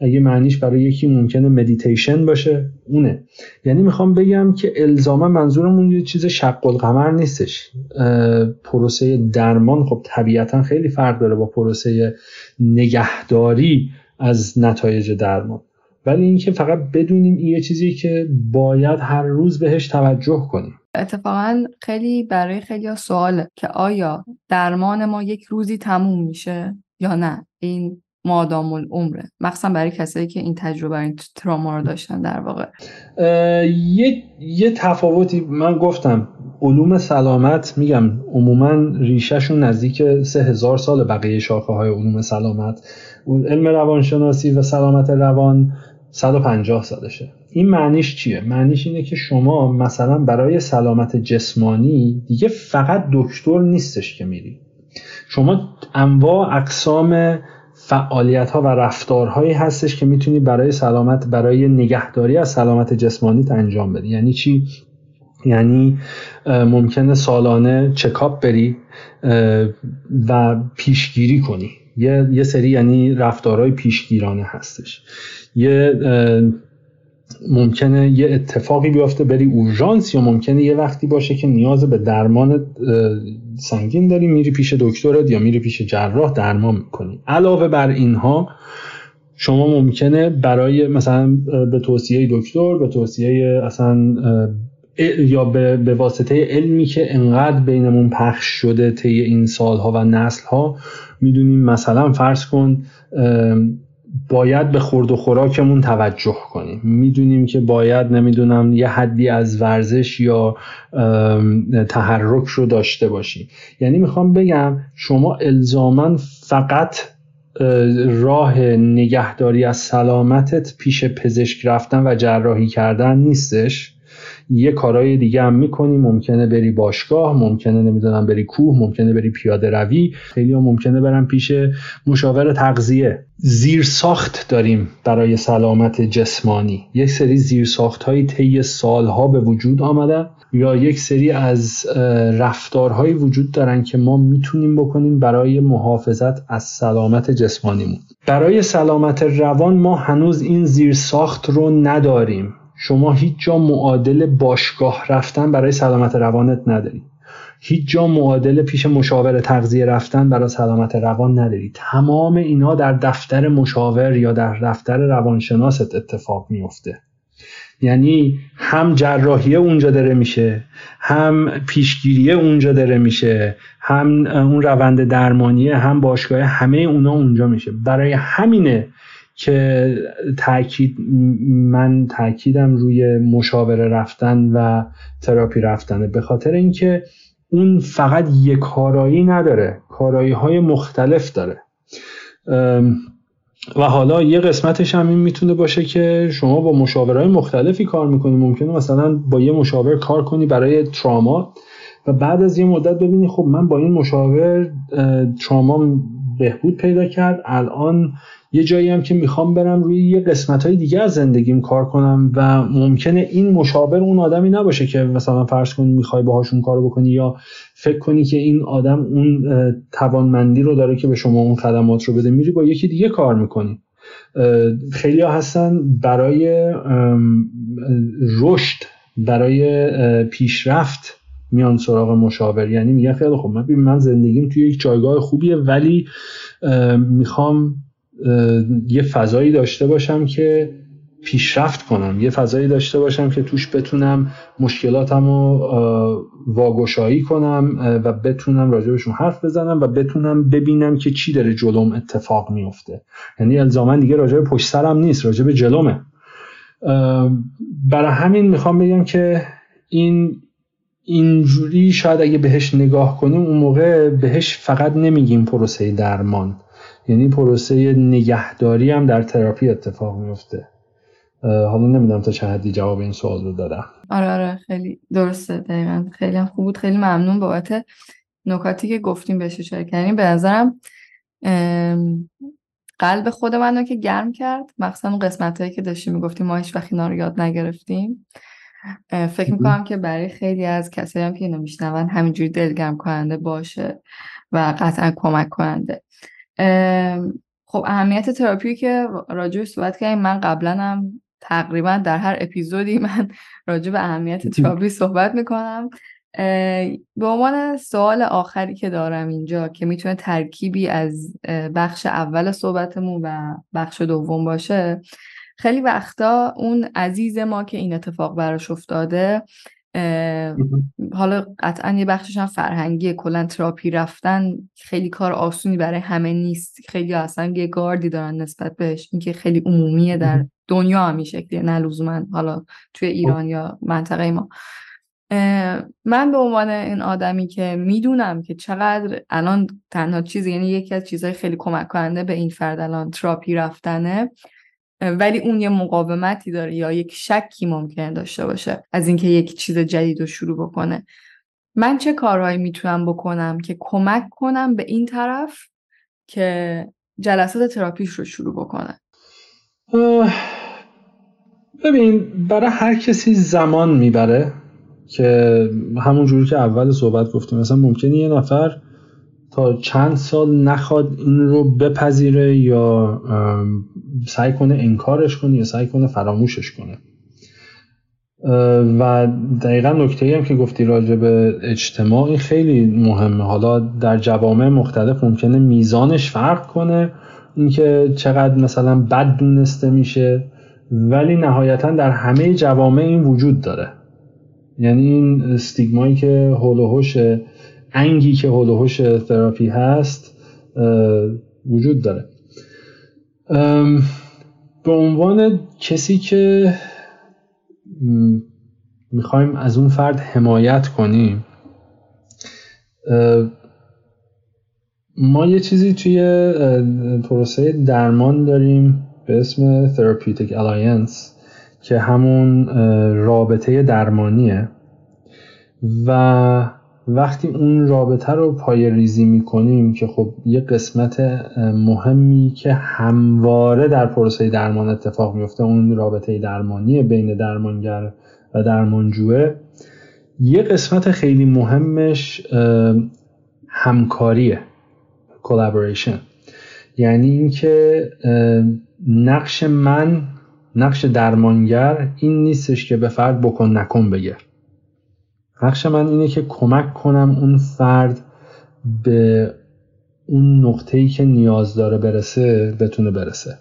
اگه معنیش برای یکی ممکنه مدیتیشن باشه اونه. یعنی می‌خوام بگم که الزاما منظورمون یه چیز شق القمر نیستش پروسه درمان خب طبیعتا خیلی فرق داره با پروسه نگهداری از نتایج درمان. ولی اینکه فقط بدونیم این یه چیزی که باید هر روز بهش توجه کنیم. اتفاقا خیلی برای خیلی سواله که آیا درمان ما یک روزی تموم میشه یا نه؟ این مادام العمره. مخصوصا برای کسایی که این تجربه این تراما رو داشتن در واقع. یه یه تفاوتی من گفتم. علوم سلامت میگم عموما ریشهشون نزدیک سه هزار سال بقیه شاخه های علوم سلامت. علم روانشناسی و سلامت روان 150 سالشه. این معنیش چیه؟ معنیش اینه که شما مثلا برای سلامت جسمانی دیگه فقط دکتر نیستش که میری. شما انواع اقسام فعالیت ها و رفتارهایی هستش که می‌تونی برای سلامت برای نگهداری از سلامت جسمانیت انجام بدی. یعنی چی؟ یعنی ممکنه سالانه چکاپ بری و پیشگیری کنی. یه, یه سری یعنی رفتارهای پیشگیرانه هستش. یه ممکنه یه اتفاقی بیفته بری اورژانس یا ممکنه یه وقتی باشه که نیاز به درمان سنگین داری میری پیش دکترت یا میری پیش جراح درمان می‌کنی. علاوه بر اینها شما ممکنه برای مثلا به توصیه دکتر به توصیه اصلا یا به, به واسطه علمی که انقدر بینمون پخش شده طی این سالها و نسلها می‌دونیم مثلا فرض کن باید به خورد و خوراکمون توجه کنیم. می‌دونیم که باید نمی‌دونم یه حدی از ورزش یا تحرک رو داشته باشیم. یعنی می‌خوام بگم شما الزاما فقط راه نگهداری از سلامتت پیش پزشک رفتن و جراحی کردن نیستش. یه کارهای دیگه هم می‌کنی. ممکنه بری باشگاه ممکنه نمی‌دونم بری کوه ممکنه بری پیاده روی. خیلی هم ممکنه برم پیش مشاور تغذیه. زیر ساخت داریم برای سلامت جسمانی. یک سری زیر ساخت های طی سالها به وجود آمده یا یک سری از رفتارهایی وجود دارن که ما می‌تونیم بکنیم برای محافظت از سلامت جسمانیمون. برای سلامت روان ما هنوز این زیر ساخت رو نداریم. شما هیچ جا معادل باشگاه رفتن برای سلامت روانت نداری. هیچ جا معادل پیش مشاور تغذیه رفتن برای سلامت روان نداری. تمام اینا در دفتر مشاور یا در دفتر روانشناست اتفاق میفته یعنی هم جراحیه اونجا داره میشه هم پیشگیریه اونجا داره میشه هم اون روند درمانیه هم باشگاه همه اونا اونجا میشه. برای همینه که تاکید من تاکیدم روی مشاوره رفتن و تراپی رفتنه. به خاطر اینکه اون فقط یک کارایی نداره کارایی های مختلف داره. و حالا یه قسمتش هم این می‌تونه باشه که شما با مشاورهای مختلفی کار می‌کنی. ممکنه مثلا با یه مشاور کار کنی برای تراما و بعد از یه مدت ببینی خب من با این مشاور تراما بهبود پیدا کرد. الان یه جایی هم که می‌خوام برم روی یه قسمت های دیگه از زندگیم کار کنم و ممکنه این مشابه اون آدمی نباشه که مثلا فرض کنی می‌خوای باهاشون کار بکنی یا فکر کنی که این آدم اون توانمندی رو داره که به شما اون خدمات رو بده میری با یکی دیگه کار می‌کنی. خیلی هستن برای رشد برای پیشرفت میان سراغ مشاور. یعنی میگن خیلی خب من من زندگیم توی یک جایگاه خوبیه ولی می‌خوام یه فضایی داشته باشم که پیشرفت کنم. یه فضایی داشته باشم که توش بتونم مشکلاتم رو واگشایی کنم و بتونم راجبشون حرف بزنم و بتونم ببینم که چی داره جلوم اتفاق میفته. یعنی الزاما دیگه راجب پشت سرم نیست راجب جلومه. برای همین می‌خوام بگم که این اینجوری شاید اگه بهش نگاه کنیم اون موقع بهش فقط نمیگیم پروسه درمان. یعنی پروسه نگهداری هم در تراپی اتفاق میفته. حالا نمی‌دونم تا چه حدی جواب این سوال رو دادم. آره آره خیلی درسته. دقیقا. خیلی هم خوب بود. خیلی ممنون بابت نکاتی که گفتیم بهش اشاره کردیم. به نظرم قلب خود من رو که گرم کرد. مخصوصا قسمت هایی که داشتیم می‌گفتیم ما هیچ وقت رو یاد نگرفتیم. فکر می‌کنم که برای خیلی از کسایی هم که اینو میشنون همینجوری دلگرم کننده باشه و قطعا کمک کننده خب اهمیت تراپی که راجع صحبت کردیم من قبلا هم تقریبا در هر اپیزودی من راجع به اهمیت تراپی صحبت می‌کنم. به عنوان سوال آخری که دارم اینجا که می‌تونه ترکیبی از بخش اول صحبتمون و بخش دوم باشه خیلی وقتا اون عزیز ما که این اتفاق براش افتاده حالا قطعا یه بخشش هم فرهنگیه کلا تراپی رفتن خیلی کار آسونی برای همه نیست. خیلی اصلا یه گاردی دارن نسبت بهش. اینکه خیلی عمومیه در دنیا هم این شکلیه نه لزوما حالا توی ایران یا منطقه ما. من به عنوان این آدمی که می‌دونم که چقدر الان تنها چیزی یعنی یکی از چیزهای خیلی کمک کننده به این فرد الان تراپی رفتنه ولی اون یه مقاومتی داره یا یک شکی ممکنه داشته باشه از اینکه یک چیز جدید رو شروع بکنه. من چه کارهایی می‌تونم بکنم که کمک کنم به این طرف که جلسات تراپیش رو شروع بکنه؟ ببین برای هر کسی زمان می‌بره که همون جوری که اول صحبت گفتیم مثلا ممکنه یه نفر تا چند سال نخواد این رو بپذیره یا سعی کنه انکارش کنه یا سعی کنه فراموشش کنه. و دقیقا نکته هم که گفتی راجع به اجتماع خیلی مهمه. حالا در جوامع مختلف ممکنه میزانش فرق کنه اینکه چقدر مثلا بد دونسته میشه ولی نهایتا در همه جوامع این وجود داره. یعنی این استیگمایی که هولوهوش انگی که هولوهوش تراپی هست وجود داره. به عنوان کسی که می‌خوایم از اون فرد حمایت کنیم ما یه چیزی توی پروسه درمان داریم به اسم Therapeutic Alliance که همون رابطه درمانیه. و وقتی اون رابطه رو پای ریزی می‌کنیم که خب یه قسمت مهمی که همواره در پروسه درمان اتفاق میفته اون رابطه درمانی بین درمانگر و درمانجوه یه قسمت خیلی مهمش همکاریه collaboration. یعنی اینکه نقش من نقش درمانگر این نیستش که به فرد بکن نکن بگه. نقش من اینه که کمک کنم اون فرد به اون نقطه‌ای که نیاز داره برسه بتونه برسه.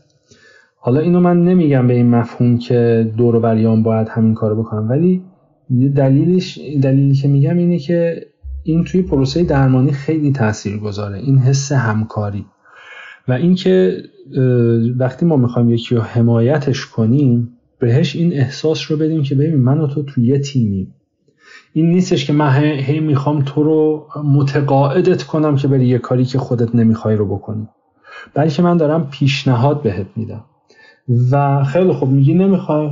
حالا اینو من نمیگم به این مفهوم که دور و بریان باید همین کارو بکنم ولی دلیلش دلیلی که میگم اینه که این توی پروسه درمانی خیلی تاثیر گذاره این حس همکاری. و اینکه وقتی ما می‌خوایم یکی رو حمایتش کنیم بهش این احساس رو بدیم که ببین من و تو توی یه تیمیم. این نیستش که من هی می‌خوام تو رو متقاعدت کنم که بری یه کاری که خودت نمی‌خوای رو بکنی. بلکه من دارم پیشنهاد بهت میدم. و خیلی خوب میگی نمی‌خوای.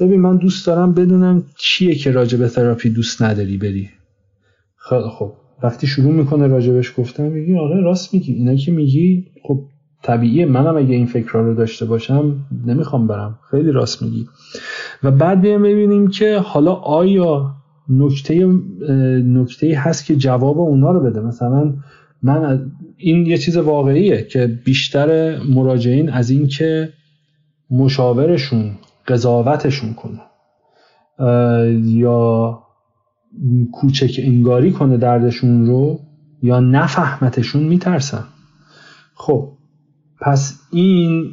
ببین من دوست دارم بدونم چیه که راجع به تراپی دوست نداری بری. خیلی خوب. وقتی شروع می‌کنه راجبش گفتم میگی آره راست میگی. اینا که میگی خب طبیعیه. منم اگه این فکرها رو داشته باشم نمی‌خوام برم. خیلی راست میگی. و بعد بیایم ببینیم که حالا آیا نکته نکته هست که جواب اونا رو بده. مثلا من این یه چیز واقعیه که بیشتر مراجعین از این که مشاورشون قضاوتشون کنه یا کوچک انگاری کنه دردشون رو یا نفهمتشون میترسن. خب پس این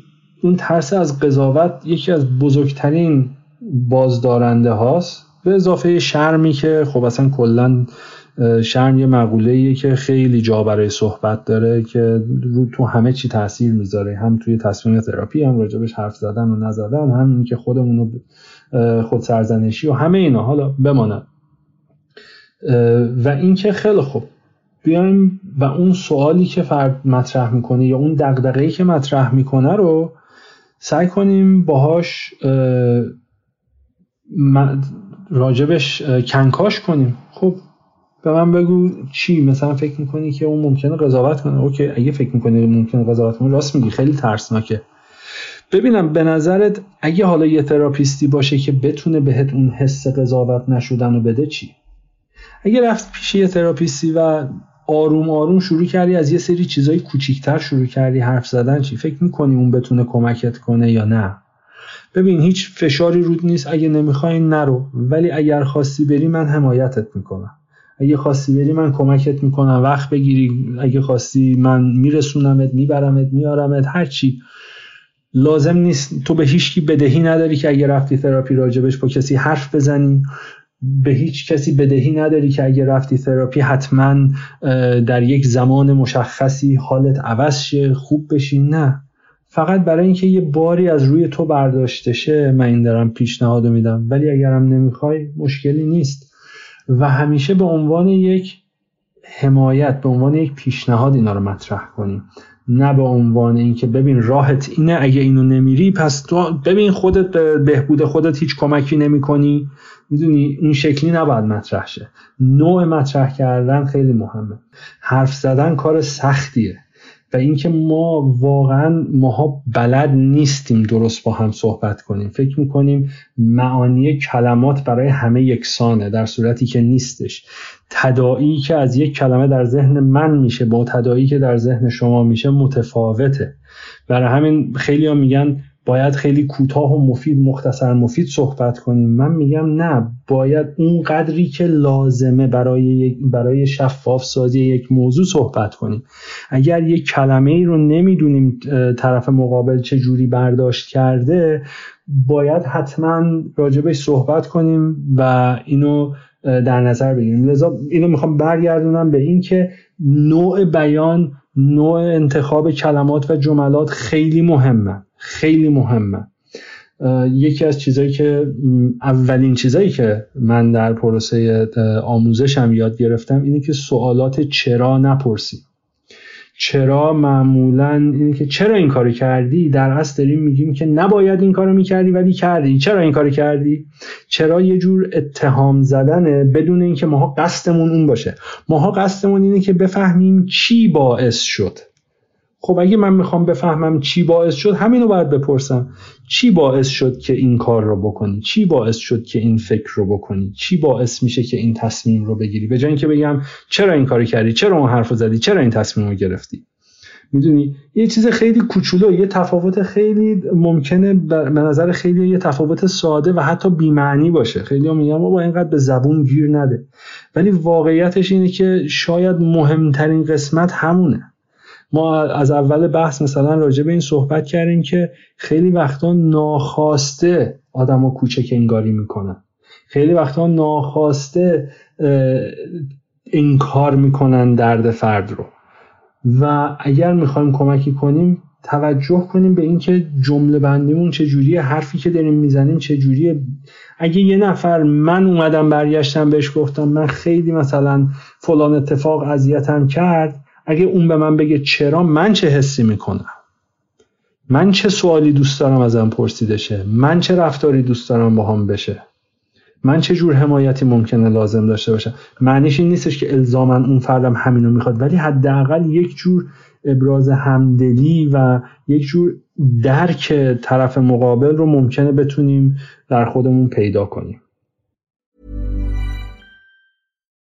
اون ترس از قضاوت یکی از بزرگترین بازدارنده هاست. به اضافه شرمی که خب اصلا کلا شرم یه مقوله که خیلی جا برای صحبت داره که رو تو همه چی تاثیر می‌ذاره. هم توی تصمیم تراپی هم راجبش حرف زدن و نزدن هم این که خودمون رو خود سرزنشی و همه اینا. حالا بماند و اینکه خیلی خوب بیایم و اون سوالی که فرد مطرح می‌کنه یا اون دقدقهی که مطرح می‌کنه رو سعی کنیم باهاش راجبش کنکاش کنیم. خب به من بگو چی؟ مثلا فکر می‌کنی که اون ممکنه قضاوت کنه؟ اوکی اگه فکر می‌کنی ممکنه قضاوت کنه راست میگی خیلی ترسناکه. ببینم به نظرت اگه حالا یه تراپیستی باشه که بتونه بهت اون حس قضاوت نشدن رو بده چی؟ اگه رفت پیش یه تراپیستی و آروم آروم شروع کردی از یه سری چیزای کوچیکتر شروع کردی حرف زدن چی؟ فکر می‌کنی اون بتونه کمکت کنه یا نه؟ ببین هیچ فشاری رود نیست. اگه نمی‌خوای نرو. ولی اگر خواستی بری من حمایتت می‌کنم. اگه خواستی بری من کمکت می‌کنم. وقت بگیری. اگه خواستی من میرسونمت میبرمت میارمت هر چی. لازم نیست. تو به هیچ کی بدهی نداری که اگه رفتی تراپی راجبش با کسی حرف بزنی. به هیچ کسی بدهی نداری که اگه رفتی تراپی حتما در یک زمان مشخصی حالت عوض شه خوب بشی. نه. فقط برای اینکه یه باری از روی تو برداشته شه من این دارم پیشنهاد میدم. ولی اگرم نمی‌خوای مشکلی نیست. و همیشه به عنوان یک حمایت به عنوان یک پیشنهاد اینا رو مطرح کنیم. نه به عنوان اینکه ببین راحت اینه اگه اینو نمیری پس تو ببین خودت به بهبود خودت هیچ کمکی نمی‌کنی. می‌دونی؟ این شکلی نباید مطرح شه. نوع مطرح کردن خیلی مهمه. حرف زدن کار سختیه. و اینکه ما واقعا ماها بلد نیستیم درست با هم صحبت کنیم. فکر می‌کنیم معانی کلمات برای همه یکسانه در صورتی که نیستش. تدایی که از یک کلمه در ذهن من میشه با تدایی که در ذهن شما میشه متفاوته. برای همین خیلی ها میگن باید خیلی کوتاه و مفید مختصر مفید صحبت کنیم. من میگم نه باید اون قدری که لازمه برای برای شفاف سازی یک موضوع صحبت کنیم. اگر یک کلمه ای رو نمی‌دونیم طرف مقابل چه جوری برداشت کرده باید حتما راجبش صحبت کنیم و اینو در نظر بگیریم. لذا اینو می‌خوام برگردونم به این که نوع بیان نوع انتخاب کلمات و جملات خیلی مهمه. خیلی مهمه. یکی از چیزایی که اولین چیزایی که من در پروسه آموزشم یاد گرفتم اینه که سوالات چرا نپرسی. چرا معمولا اینه که چرا این کاری کردی؟ در اصل داریم میگیم که نباید این کارو می‌کردی ولی کردی. چرا این کاری کردی؟ چرا یه جور اتهام زدنه بدون اینکه ماها قصدمون اون باشه؟ ماها قصدمون اینه که بفهمیم چی باعث شد. خب اگه من می‌خوام بفهمم چی باعث شد همینو باید بپرسم. چی باعث شد که این کار رو بکنی؟ چی باعث شد که این فکر رو بکنی؟ چی باعث میشه که این تصمیم رو بگیری؟ به جای اینکه بگم چرا این کاری کردی؟ چرا اون حرف رو زدی؟ چرا این تصمیم رو گرفتی؟ می‌دونی؟ یه چیز خیلی کوچولو یه تفاوت خیلی ممکنه به نظر خیلی یه تفاوت ساده و حتی بیمعنی باشه. خیلی هم میگم بابا اینقدر به زبون گیر نده. ولی واقعیتش اینه که شاید مهمترین قسمت همونه. ما از اول بحث مثلا راجع به این صحبت کردیم که خیلی وقتا ناخواسته آدم ها کوچک انگاری می‌کنن. خیلی وقتا ناخواسته انکار می‌کنن درد فرد رو. و اگر می‌خوایم کمکی کنیم توجه کنیم به اینکه جمله بندیمون چجوریه حرفی که داریم می‌زنیم چجوریه. اگه یه نفر من اومدم برگشتم بهش گفتم من خیلی مثلا فلان اتفاق اذیتم کرد اگه اون به من بگه چرا من چه حسی می‌کنم؟ من چه سوالی دوست دارم ازم پرسیده شه؟ من چه رفتاری دوست دارم با هم بشه؟ من چه جور حمایتی ممکنه لازم داشته باشم؟ معنیش این نیستش که الزاما اون فردم همینو می‌خواد ولی حداقل یک جور ابراز همدلی و یک جور درک طرف مقابل رو ممکنه بتونیم در خودمون پیدا کنیم.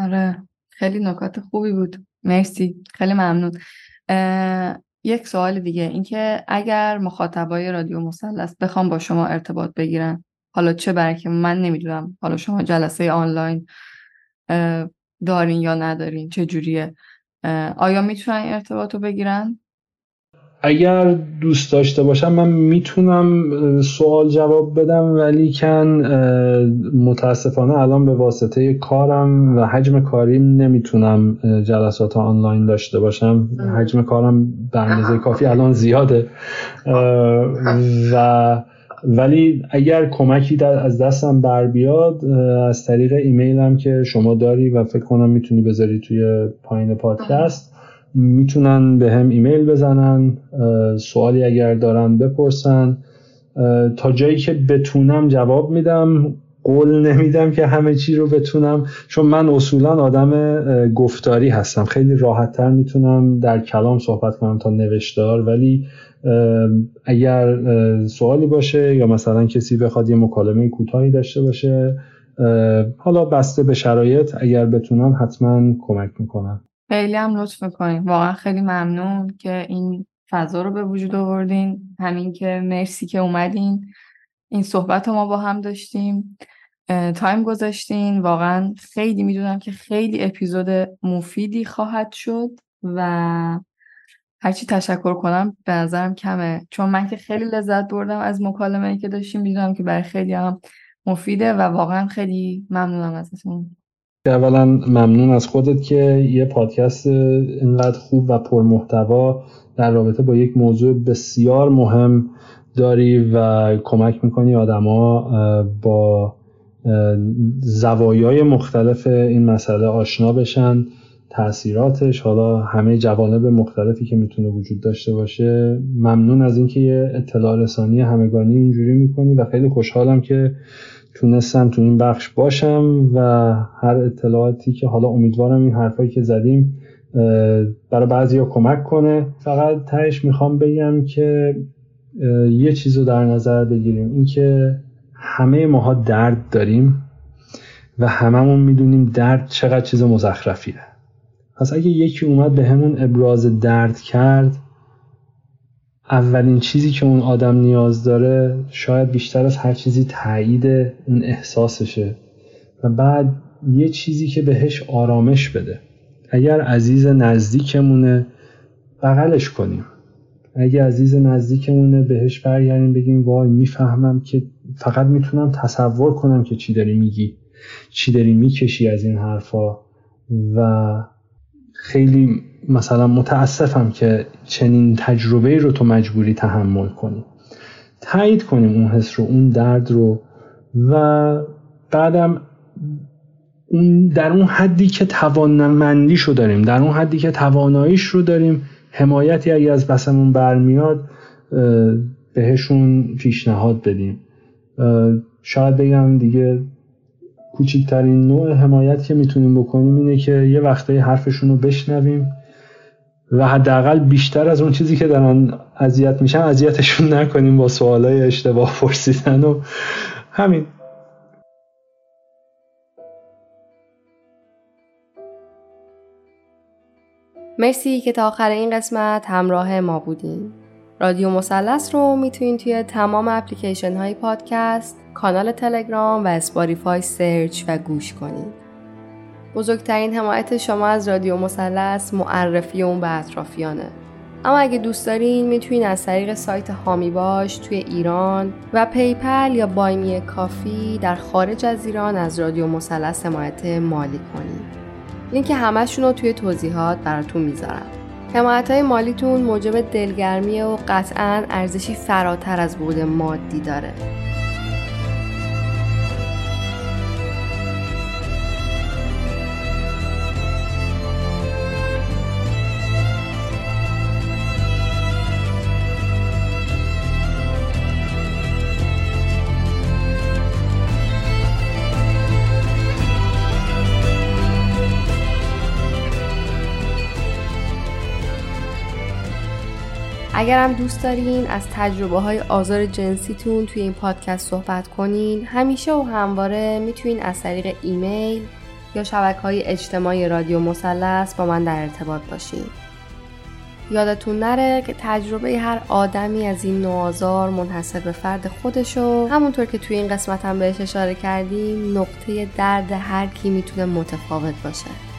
آره خیلی نکات خوبی بود. مرسی خیلی ممنون. یک سوال دیگه اینکه اگر مخاطبای رادیو مثلث بخوام با شما ارتباط بگیرن حالا چه برای که من نمی‌دونم. حالا شما جلسه آنلاین دارین یا ندارین چه جوریه؟ آیا می‌تونن ارتباط رو بگیرن؟ اگر دوست داشته باشم من می‌تونم سوال جواب بدم ولی کن متاسفانه الان به واسطه کارم و حجم کاریم نمی‌تونم جلسات آنلاین داشته باشم. حجم کارم به اندازه کافی الان زیاده. و ولی اگر کمکی در از دستم بر بیاد از طریق ایمیلم که شما داری و فکر کنم می‌تونی بذاری توی پایین پادکست می‌تونن به هم ایمیل بزنن سوالی اگر دارن بپرسن. تا جایی که بتونم جواب میدم. قول نمیدم که همه چی رو بتونم. چون من اصولا آدم گفتاری هستم. خیلی راحت تر می‌تونم در کلام صحبت کنم تا نوشتار. ولی اگر سوالی باشه یا مثلا کسی بخواد یه مکالمه کوتاهی داشته باشه حالا بسته به شرایط اگر بتونم حتما کمک می‌کنم. خیلی هم لطف می‌کنین. واقعا خیلی ممنون که این فضا رو به وجود آوردین. همین که مرسی که اومدین. این صحبت رو ما با هم داشتیم. تایم گذاشتین. واقعا خیلی می‌دونم که خیلی اپیزود مفیدی خواهد شد و هرچی تشکر کنم به نظرم کمه. چون من که خیلی لذت بردم از مکالمه ای که داشتیم. می‌دونم که برای خیلی هم مفیده و واقعا خیلی ممنونم ازتون. اولا ممنون از خودت که یه پادکست اینقدر خوب و پرمحتوا در رابطه با یک موضوع بسیار مهم داری و کمک می‌کنی آدما با زوایای مختلف این مسئله آشنا بشن تاثیراتش حالا همه جوانب مختلفی که می‌تونه وجود داشته باشه. ممنون از اینکه یه اطلاع رسانی همگانی اینجوری می‌کنی و خیلی خوشحالم که تونستم تو این بخش باشم و هر اطلاعاتی که حالا امیدوارم این حرفایی که زدیم برای بعضی کمک کنه. فقط تهش می‌خوام بگم که یه چیز رو در نظر بگیریم. اینکه همه ماها درد داریم و هممون می‌دونیم درد چقدر چیز مزخرفیه. پس اگه یکی اومد به همون ابراز درد کرد اولین چیزی که اون آدم نیاز داره شاید بیشتر از هر چیزی تایید اون احساسشه. و بعد یه چیزی که بهش آرامش بده. اگر عزیز نزدیکمونه بغلش کنیم. اگه عزیز نزدیکمونه بهش برگردیم بگیم وای می‌فهمم که فقط می‌تونم تصور کنم که چی داری میگی چی داری می‌کشی از این حرفا. و خیلی مثلا متاسفم که چنین تجربه رو تو مجبوری تحمل کنی. تایید کنیم اون حس رو اون درد رو و بعدم اون در اون حدی که توانمندیش رو داریم در اون حدی که تواناییش رو داریم حمایتی اگه از بسمون برمیاد بهشون پیشنهاد بدیم. شاید بگم دیگه کوچکترین نوع حمایت که می‌تونیم بکنیم اینه که یه وقتایی حرفشون رو بشنویم و حداقل بیشتر از اون چیزی که دارن اذیت میشن اذیتشون نکنیم با سوالای اشتباه پرسیدن و همین مرسی که تا آخر این قسمت همراه ما بودین. رادیو مثلث رو می‌تونین توی تمام اپلیکیشن های پادکست، کانال تلگرام و Spotify search و گوش کنید. بزرگترین حمایت شما از رادیو مثلث معرفی اون به اطرافیانه. اما اگه دوست دارین می‌تونین از طریق سایت حامی باش توی ایران و PayPal یا Buy Me a Coffee در خارج از ایران از رادیو مثلث حمایت مالی کنید. لینک همشون رو توی توضیحات براتون می‌ذارم. حمایت های مالیتون موجب دلگرمی و قطعا ارزشی فراتر از بود مادی داره. اگرم دوست دارین از تجربه های آزار جنسیتون توی این پادکست صحبت کنین همیشه و همواره می‌تونین از طریق ایمیل یا شبکه های اجتماعی رادیو مثلث با من در ارتباط باشین. یادتون نره که تجربه هر آدمی از این نوع آزار منحصر به فرد خودشو همونطور که توی این قسمت هم بهش اشاره کردیم نقطه درد هر کی می‌تونه متفاوت باشه.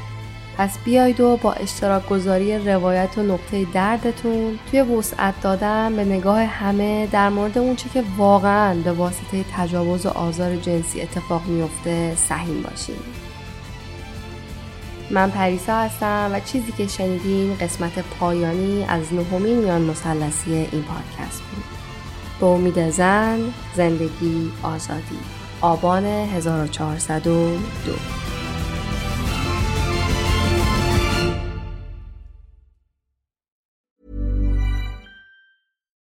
پس بیاید و با اشتراک گذاری روایت و نقطه دردتون توی وسعت دادن به نگاه همه در مورد اون چه که واقعا به واسطه تجاوز و آزار جنسی اتفاق میفته سهیم باشین. من پریسا هستم و چیزی که شنیدین قسمت پایانی از نهمین میان مسلسی این پادکست بود. به امید زن زندگی آزادی. آبان 1402